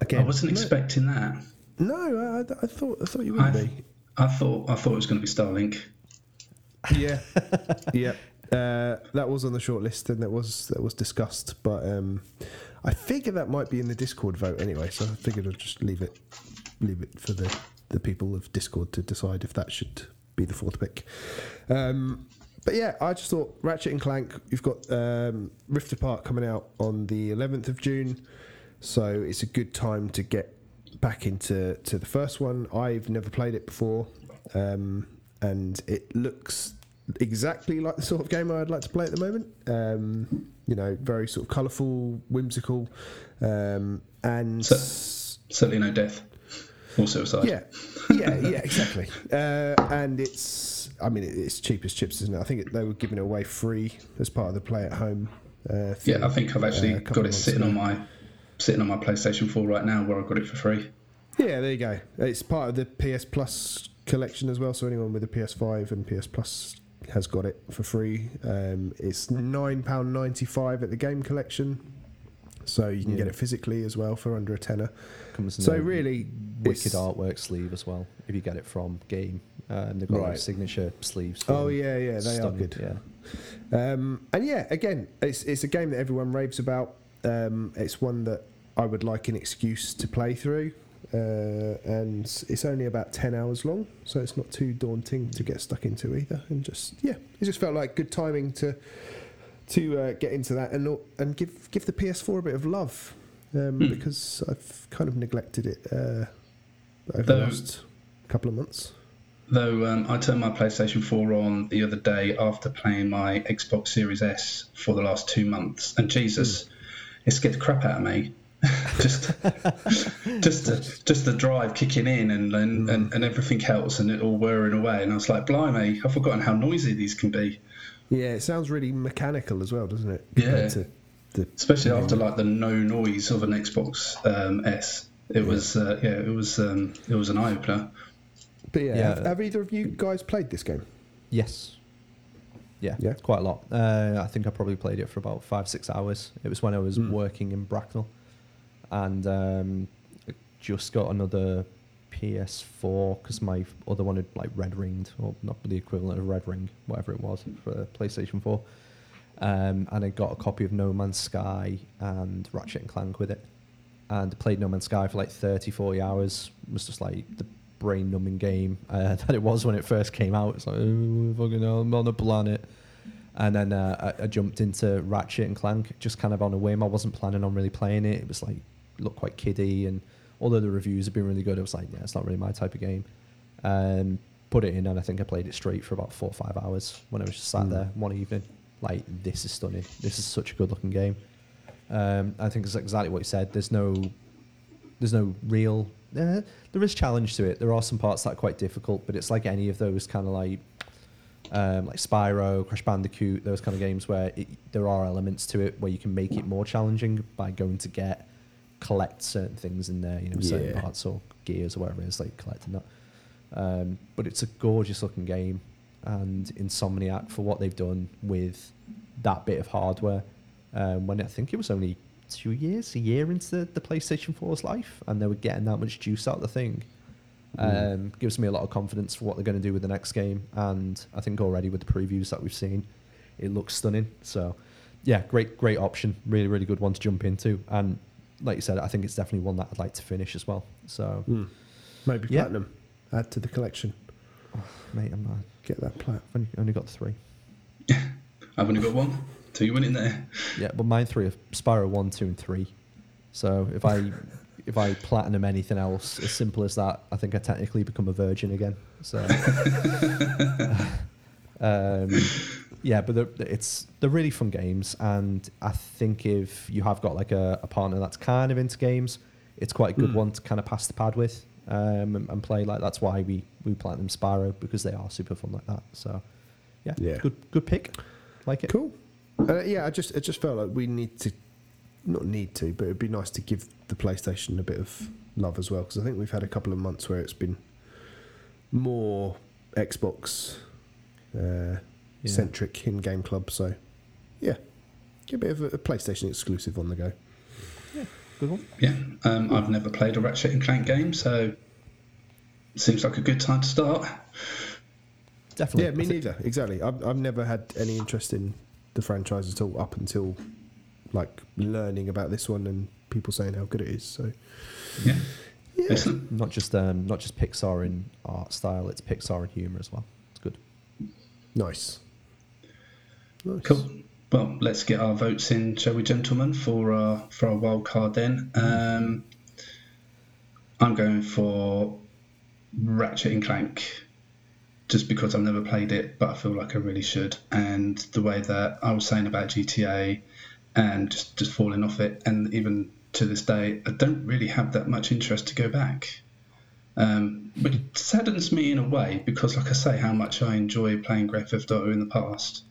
again, I wasn't no, expecting that. no, I, I thought I thought you would I, be. I thought I thought it was going to be Starlink. Yeah, yeah. Uh, that was on the shortlist and that was that was discussed, but um, I figured that might be in the Discord vote anyway. So I figured I'd just leave it leave it for the the people of Discord to decide if that should be the fourth pick. Um, but yeah, I just thought Ratchet and Clank. You've got um, Rift Apart coming out on the 11th of June, so it's a good time to get back into to the first one. I've never played it before, um, and it looks exactly like the sort of game I'd like to play at the moment. Um, you know, very sort of colourful, whimsical, um, and So- Certainly no death or suicide. yeah, yeah, yeah, exactly. Uh, and it's, I mean, it's cheap as chips, isn't it? I think it, they were giving it away free as part of the play at home. Uh, thing, Yeah, I think I've actually uh, got it sitting on my sitting on my PlayStation 4 right now, where I got it for free. Yeah, there you go. It's part of the PS Plus collection as well. So anyone with a PS5 and PS Plus has got it for free. Um, it's nine pound ninety five at the game collection, so you can get it physically as well for under a tenner. Comes in So really, wicked artwork sleeve as well. If you get it from Game, um, they've got like Right. signature sleeves. Oh yeah, yeah, they Stunning, are good. Yeah. Um, and yeah, again, it's it's a game that everyone raves about. Um, it's one that I would like an excuse to play through, uh, and it's only about ten hours long, so it's not too daunting to get stuck into either. And just yeah, it just felt like good timing to to uh, get into that and and give give the PS4 a bit of love um, because I've kind of neglected it uh, over the last couple of months. Though um, I turned my PlayStation 4 on the other day after playing my Xbox Series S for the last two months, and Jesus, it scared the crap out of me. just, just the just the drive kicking in and and, and and everything else, and it all whirring away, and I was like, blimey, I've forgotten how noisy these can be, Yeah, it sounds really mechanical as well, doesn't it? Yeah. To the, especially after like the no noise of an Xbox um, S. It was uh, yeah, it was um, it was an eye opener. but yeah, Yeah. Have, have either of you guys played this game? Yes. Yeah, Yeah? quite a lot. Uh, I think I probably played it for about five, six hours. It was when I was Mm. working in Bracknell, and um, just got another PS4 because my other one had like red ringed, or not the equivalent of red ring, whatever it was for PlayStation 4. Um, and I got a copy of No Man's Sky and Ratchet and Clank with it, and played No Man's Sky for like 30, 40 hours. It was just like the brain numbing game uh, that it was when it first came out. It's like, oh, fucking hell, I'm on a planet. And then uh, I, I jumped into Ratchet and Clank just kind of on a whim. I wasn't planning on really playing it. It was like, looked quite kiddie. And although the reviews have been really good, I was like, yeah, it's not really my type of game. Um, put it in, and I think I played it straight for about four or five hours when I was just sat Mm. there one evening. Like, this is stunning. This is such a good looking game. Um, I think it's exactly what you said. There's no, there's no real. Uh, there is challenge to it. There are some parts that are quite difficult, but it's like any of those kind of like, um, like Spyro, Crash Bandicoot, those kind of games where it, there are elements to it where you can make it more challenging by going to get, collect certain things in there. You know, certain Yeah. parts or gears or whatever it is, like collecting that. Um, but it's a gorgeous looking game, and Insomniac for what they've done with that bit of hardware. Um, when I think it was only two years, a year into the, the PlayStation 4's life, and they were getting that much juice out of the thing. Mm. Um, gives me a lot of confidence for what they're going to do with the next game, and I think already with the previews that we've seen, it looks stunning. So, yeah, great, great option. Really, really good one to jump into, and like you said, I think it's definitely one that I'd like to finish as well. So, Mm. Maybe Yeah. platinum. Add to the collection. Oh, mate, I'm, uh, Get that plat. I've only, only got three. I've only got one, so you went in there. Yeah, but mine three are Spyro one, two, and three. So if I if I platinum anything else, as simple as that, I think I technically become a virgin again. So, um, yeah, but they're, it's they're really fun games, and I think if you have got like a, a partner that's kind of into games, it's quite a good Hmm. one to kind of pass the pad with um, and, and play. Like that's why we we them Spyro because they are super fun like that. So, yeah, Yeah. good good pick. Like it. Cool. Uh, yeah, I just it just felt like we need to, not need to, but it'd be nice to give the PlayStation a bit of love as well because I think we've had a couple of months where it's been more Xbox uh, Yeah. centric in Game Club. So yeah, get a bit of a, a PlayStation exclusive on the go. Yeah, good one. Yeah, um, I've never played a Ratchet and Clank game, so seems like a good time to start. Definitely. Yeah, me I neither. Exactly. I've, I've never had any interest in the franchise at all up until like learning about this one and people saying how good it is. So Yeah, yeah. Not just um, not just Pixar in art style, it's Pixar in humor as well. Nice. Nice. Cool. Well, let's get our votes in, shall we, gentlemen, for our for our wild card then. Um, I'm going for Ratchet and Clank, just because I've never played it, but I feel like I really should. And the way that I was saying about GTA, and just just falling off it, and even to this day, I don't really have that much interest to go back. Um, but it saddens me in a way because, like I say, how much I enjoy playing Grand Theft Auto in the past,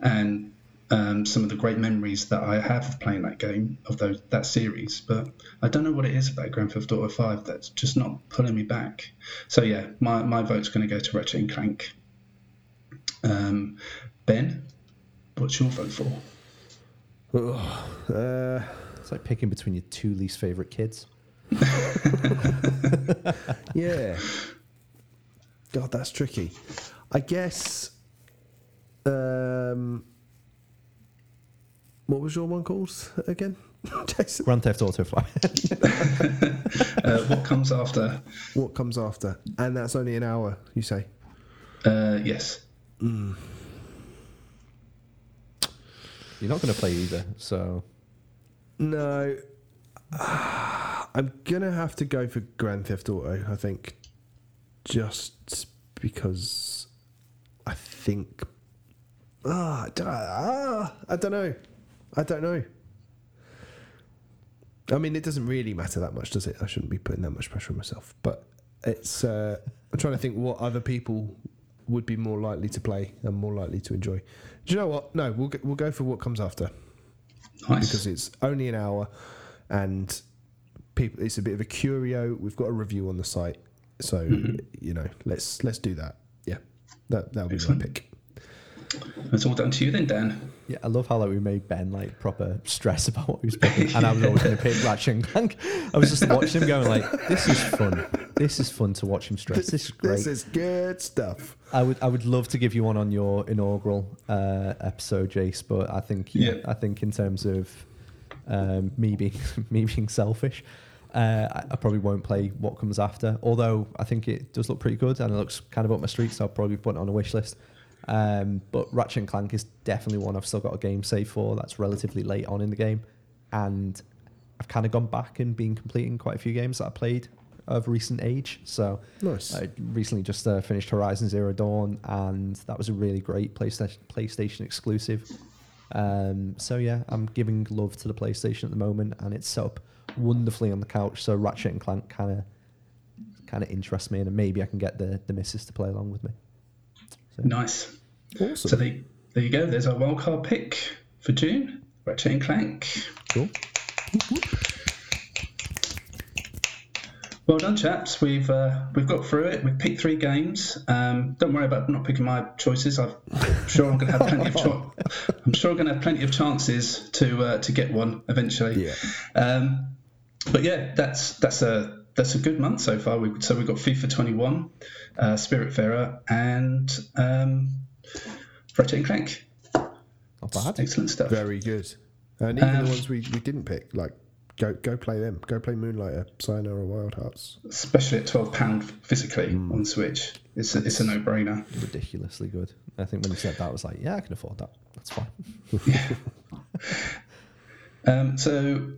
and um, some of the great memories that I have of playing that game of those that series. But I don't know what it is about Grand Theft Auto Five that's just not pulling me back. So yeah, my my vote's going to go to Ratchet and Clank. Um, ben, what's your vote for? Ugh, uh, It's like picking between your two least favorite kids. yeah. God, that's tricky. I guess. Um, what was your one called again, Jason? Grand Theft Auto 5. Uh, what comes after? What comes after? And that's only an hour, you say? Uh, yes. You're not going to play either, so No. I'm gonna have to go for Grand Theft Auto. I think, just because I think. Ah, I don't, ah, I don't know. I don't know. I mean, it doesn't really matter that much, does it? I shouldn't be putting that much pressure on myself. But it's. Uh, I'm trying to think what other people would be more likely to play and more likely to enjoy. Do you know what? No, we'll go, we'll go for what comes after Nice. because it's only an hour, and people. It's a bit of a curio. We've got a review on the site, so you know, let's let's do that. Yeah, that that'll be Excellent. my pick. It's all down to you then, Dan. Yeah, I love how like we made Ben like proper stress about what he was picking, and I was always going to pick Ratchet and Clank. I was just watching him going like, "This is fun. This is fun to watch him stress. This is great." This is good stuff. I would I would love to give you one on your inaugural uh, episode, Jace, but I think yeah, Yeah. I think in terms of um, me being me being selfish, uh, I, I probably won't play what comes after. Although I think it does look pretty good and it looks kind of up my street, so I'll probably put it on a wish list. Um, but Ratchet and Clank is definitely one I've still got a game save for. That's relatively late on in the game, and I've kind of gone back and been completing quite a few games that I played of recent age. So Nice. I recently just uh, finished Horizon Zero Dawn, and that was a really great PlayStation PlayStation exclusive. Um, so yeah, I'm giving love to the PlayStation at the moment, and it's set up wonderfully on the couch. So Ratchet and Clank kind of kind of interests me, and maybe I can get the the missus to play along with me. So, Nice. Awesome. So there, there you go. There's our wildcard pick for June. Ratchet and Clank. cool. Well done, chaps. We've uh, we've got through it. We've picked three games. Um, don't worry about not picking my choices. I've- I'm sure I'm going to have plenty of cho- I'm sure I'm going to have plenty of chances to uh, to get one eventually. Yeah. Um, but yeah, that's that's a that's a good month so far. We, so we've got FIFA 21, uh, Spiritfarer, and um, Ratchet and Clank. Not bad. Excellent stuff. Very good. And even Um, the ones we, we didn't pick, like go go play them. Go play Moonlighter, Sayonara Wild Hearts. Especially at twelve pound physically on Switch, it's a, it's a no brainer. Ridiculously good. I think when you said that, I was like, yeah, I can afford that. That's fine. Um, so,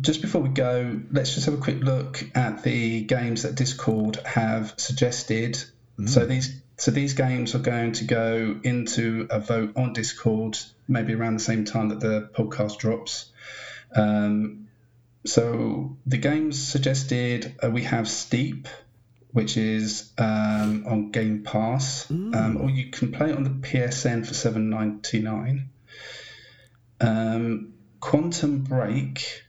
just before we go, let's just have a quick look at the games that Discord have suggested. So these so these games are going to go into a vote on Discord, maybe around the same time that the podcast drops. Um, so the games suggested uh, we have Steep, which is um, on Game Pass, um, or you can play it on the PSN for seven ninety nine. Um, Quantum Break,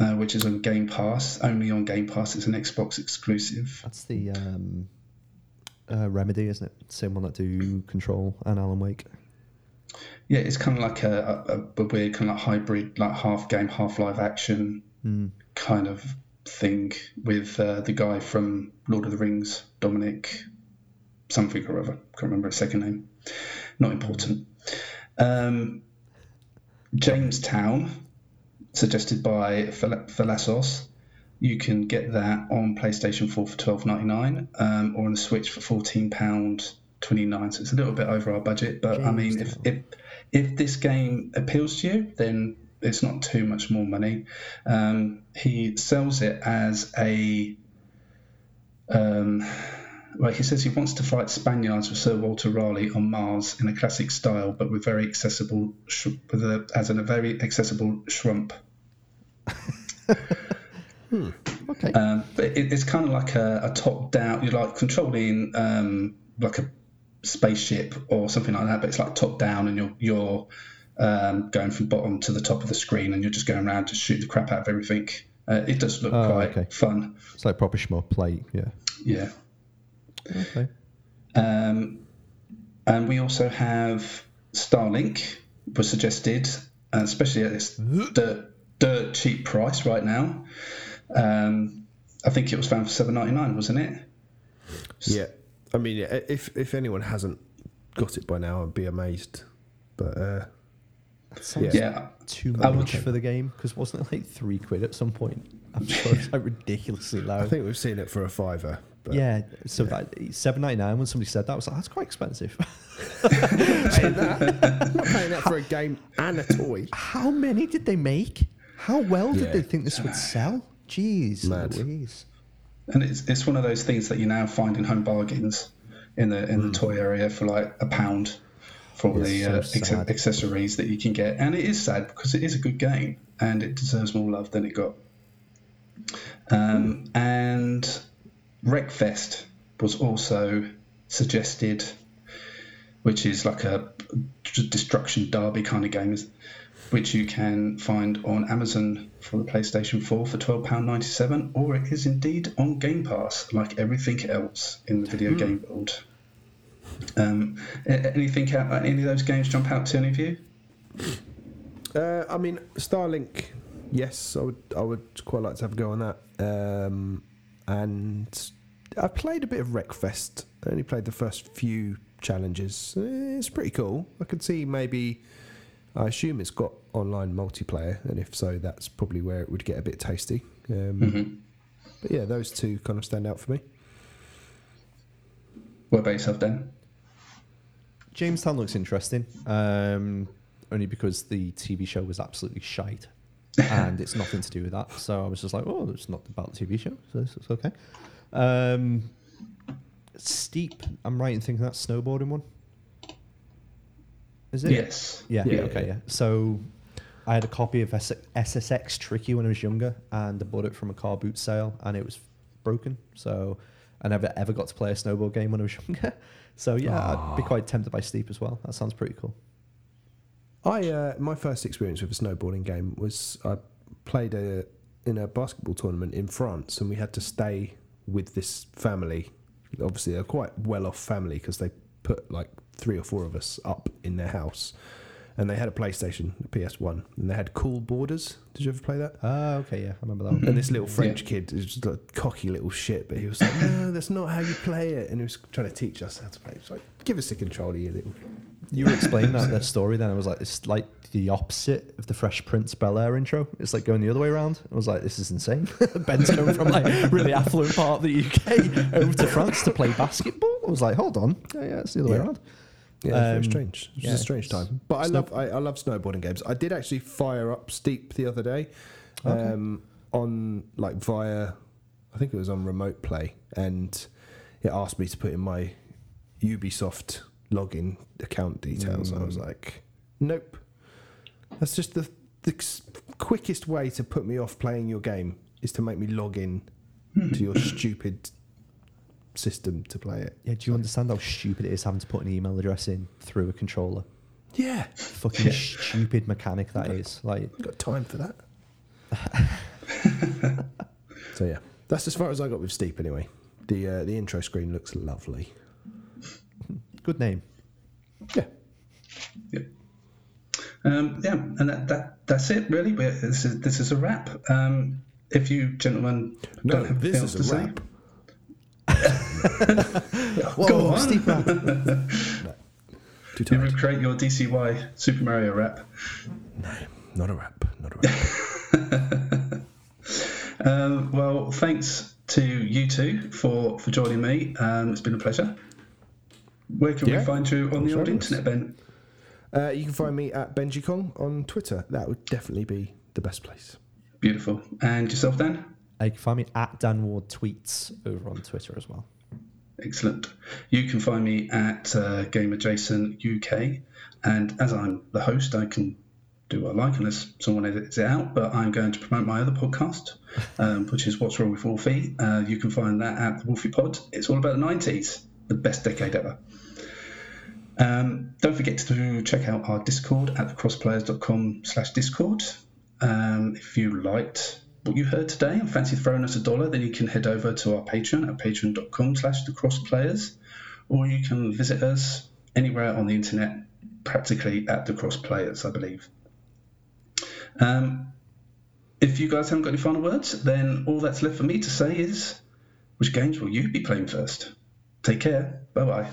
uh, which is on Game Pass, only on Game Pass. It's an Xbox exclusive. That's the um, uh, Remedy, isn't it? Same one that do Control and Alan Wake. Yeah, it's kind of like a, a, a weird kind of like hybrid, like half game, half live action kind of thing with uh, the guy from Lord of the Rings, Dominic something or other. Can't remember his second name. Not important. Um, Jamestown, suggested by Felasos. You can get that on PlayStation 4 for twelve ninety nine, um, or on the Switch for fourteen pound twenty nine. So it's a little bit over our budget, but I mean, if, if if this game appeals to you, then it's not too much more money. Um, he sells it as a um, well, he says he wants to fight Spaniards with Sir Walter Raleigh on Mars in a classic style, but with very accessible, sh- with a, as in a very accessible shmup. Okay. Um, but it, it's kind of like a, a top-down. You're like controlling um, like a spaceship or something like that, but it's like top-down, and you're you're um, going from bottom to the top of the screen, and you're just going around to shoot the crap out of everything. Uh, it does look Oh, quite okay. fun. It's like proper shmup, like, yeah. Yeah. Okay. Um, and we also have Starlink was suggested, uh, especially at this dirt, dirt cheap price right now. Um, I think it was found for seven ninety nine, wasn't it? Yeah, I mean, if if anyone hasn't got it by now, I'd be amazed. But uh, That sounds Yeah. too much for the game because wasn't it like three quid at some point? I'm sure it's like ridiculously low. I think we've seen it for a fiver. But yeah, so that seven ninety nine when somebody said that I was like, that's quite expensive. paying that, I'm not paying that for a game and a toy. How many did they make? How well did Yeah. they think this would sell? Jeez, Mad. Louise. And it's, it's one of those things that you now find in home bargains in the in the toy area for like a pound for all It's the so uh, ex- accessories that you can get. And it is sad because it is a good game and it deserves more love than it got. Um, and Wreckfest was also suggested, which is like a destruction derby kind of game, which you can find on Amazon for the PlayStation 4 for £12.97, or it is indeed on Game Pass, like everything else in the video game world. Um, anything out, any of those games jump out to any of you? Uh, I mean, Starlink. Yes, I would. I would quite like to have a go on that. Um, and I played a bit of Wreckfest. I only played the first few challenges. Eh, It's pretty cool. I could see maybe. I assume it's got online multiplayer, and if so, that's probably where it would get a bit tasty. Um, Mm-hmm. But yeah, those two kind of stand out for me. What about yourself, Dan? Jamestown looks interesting, um, only because the TV show was absolutely shite, and it's nothing to do with that. So I was just like, oh, it's not about the TV show, so it's it's okay. Um, steep. I'm right in thinking that snowboarding one. Is it? Yes. Yeah. Yeah, okay. yeah. Yeah. So I had a copy of SSX Tricky when I was younger, and I bought it from a car boot sale, and it was broken. So I never ever got to play a snowboard game when I was younger. So yeah, I'd be quite tempted by Steep as well. That sounds pretty cool. I uh, my first experience with a snowboarding game was I played a in a basketball tournament in France, and we had to stay with this family. Obviously, a quite well off family because they put like three or four of us up in their house, and they had a PlayStation, a PS One, and they had Cool Borders. Did you ever play that? Ah, okay, yeah, I remember that. One. And this little French kid is just a cocky little shit, but he was like, "No, that's not how you play it," and he was trying to teach us how to play. it. It's like, "Give us a controller, you little." You were explaining that the story, then I was like, it's like the opposite of the Fresh Prince Bel Air intro. It's like going the other way around. I was like, this is insane. Ben's going from like really affluent part of the UK over to France to play basketball. I was like, hold on, yeah, yeah it's the other way around. Yeah, it's very Um, strange. It's yeah, a strange time. But I love I, I love snowboarding games. I did actually fire up Steep the other day, Okay. um, on like via, I think it was on remote play, and it asked me to put in my Ubisoft login account details. I was Mm. like, nope. That's just the the quickest way to put me off playing your game is to make me log in to your stupid system to play it. Yeah, do you understand how stupid it is having to put an email address in through a controller? Yeah, Fucking Yeah. stupid mechanic that is. Like, got time for that. so yeah, that's as far as I got with Steep anyway. The uh, the intro screen looks lovely. good name. Yeah, Yeah. Um, yeah, and that, that that's it really. We're, this is this is a wrap. Um, if you gentlemen no, don't have this anything is else to a say- wrap. Go on. Steep rap. Too You tired. recreate your DCY Super Mario rap. No, not a rap. Not a rap. Um, well, thanks to you two for for joining me. Um, it's been a pleasure. Where can Yeah, we find you on the sure old internet, Ben? uh, you can find me at Benji Kong on Twitter. That would definitely be the best place. Beautiful. And yourself, Dan? Uh, You can find me at Dan Ward Tweets over on Twitter as well. Excellent. You can find me at uh, Gamer Jason UK, and as I'm the host, I can do what I like unless someone edits it out. But I'm going to promote my other podcast, um, which is What's Wrong with Wolfie. Uh, you can find that at the Wolfie Pod. It's all about the 90s, the best decade ever. Um, don't forget to check out our Discord at thecrossplayers.com slash Discord. Um, if you liked what you heard today and fancy throwing us a dollar, then you can head over to our Patreon at patreon.com slash thecrossplayers, or you can visit us anywhere on the internet, practically at the Cross Players, I believe. Um, if you guys haven't got any final words, then all that's left for me to say is, which games will you be playing first? Take care. Bye bye.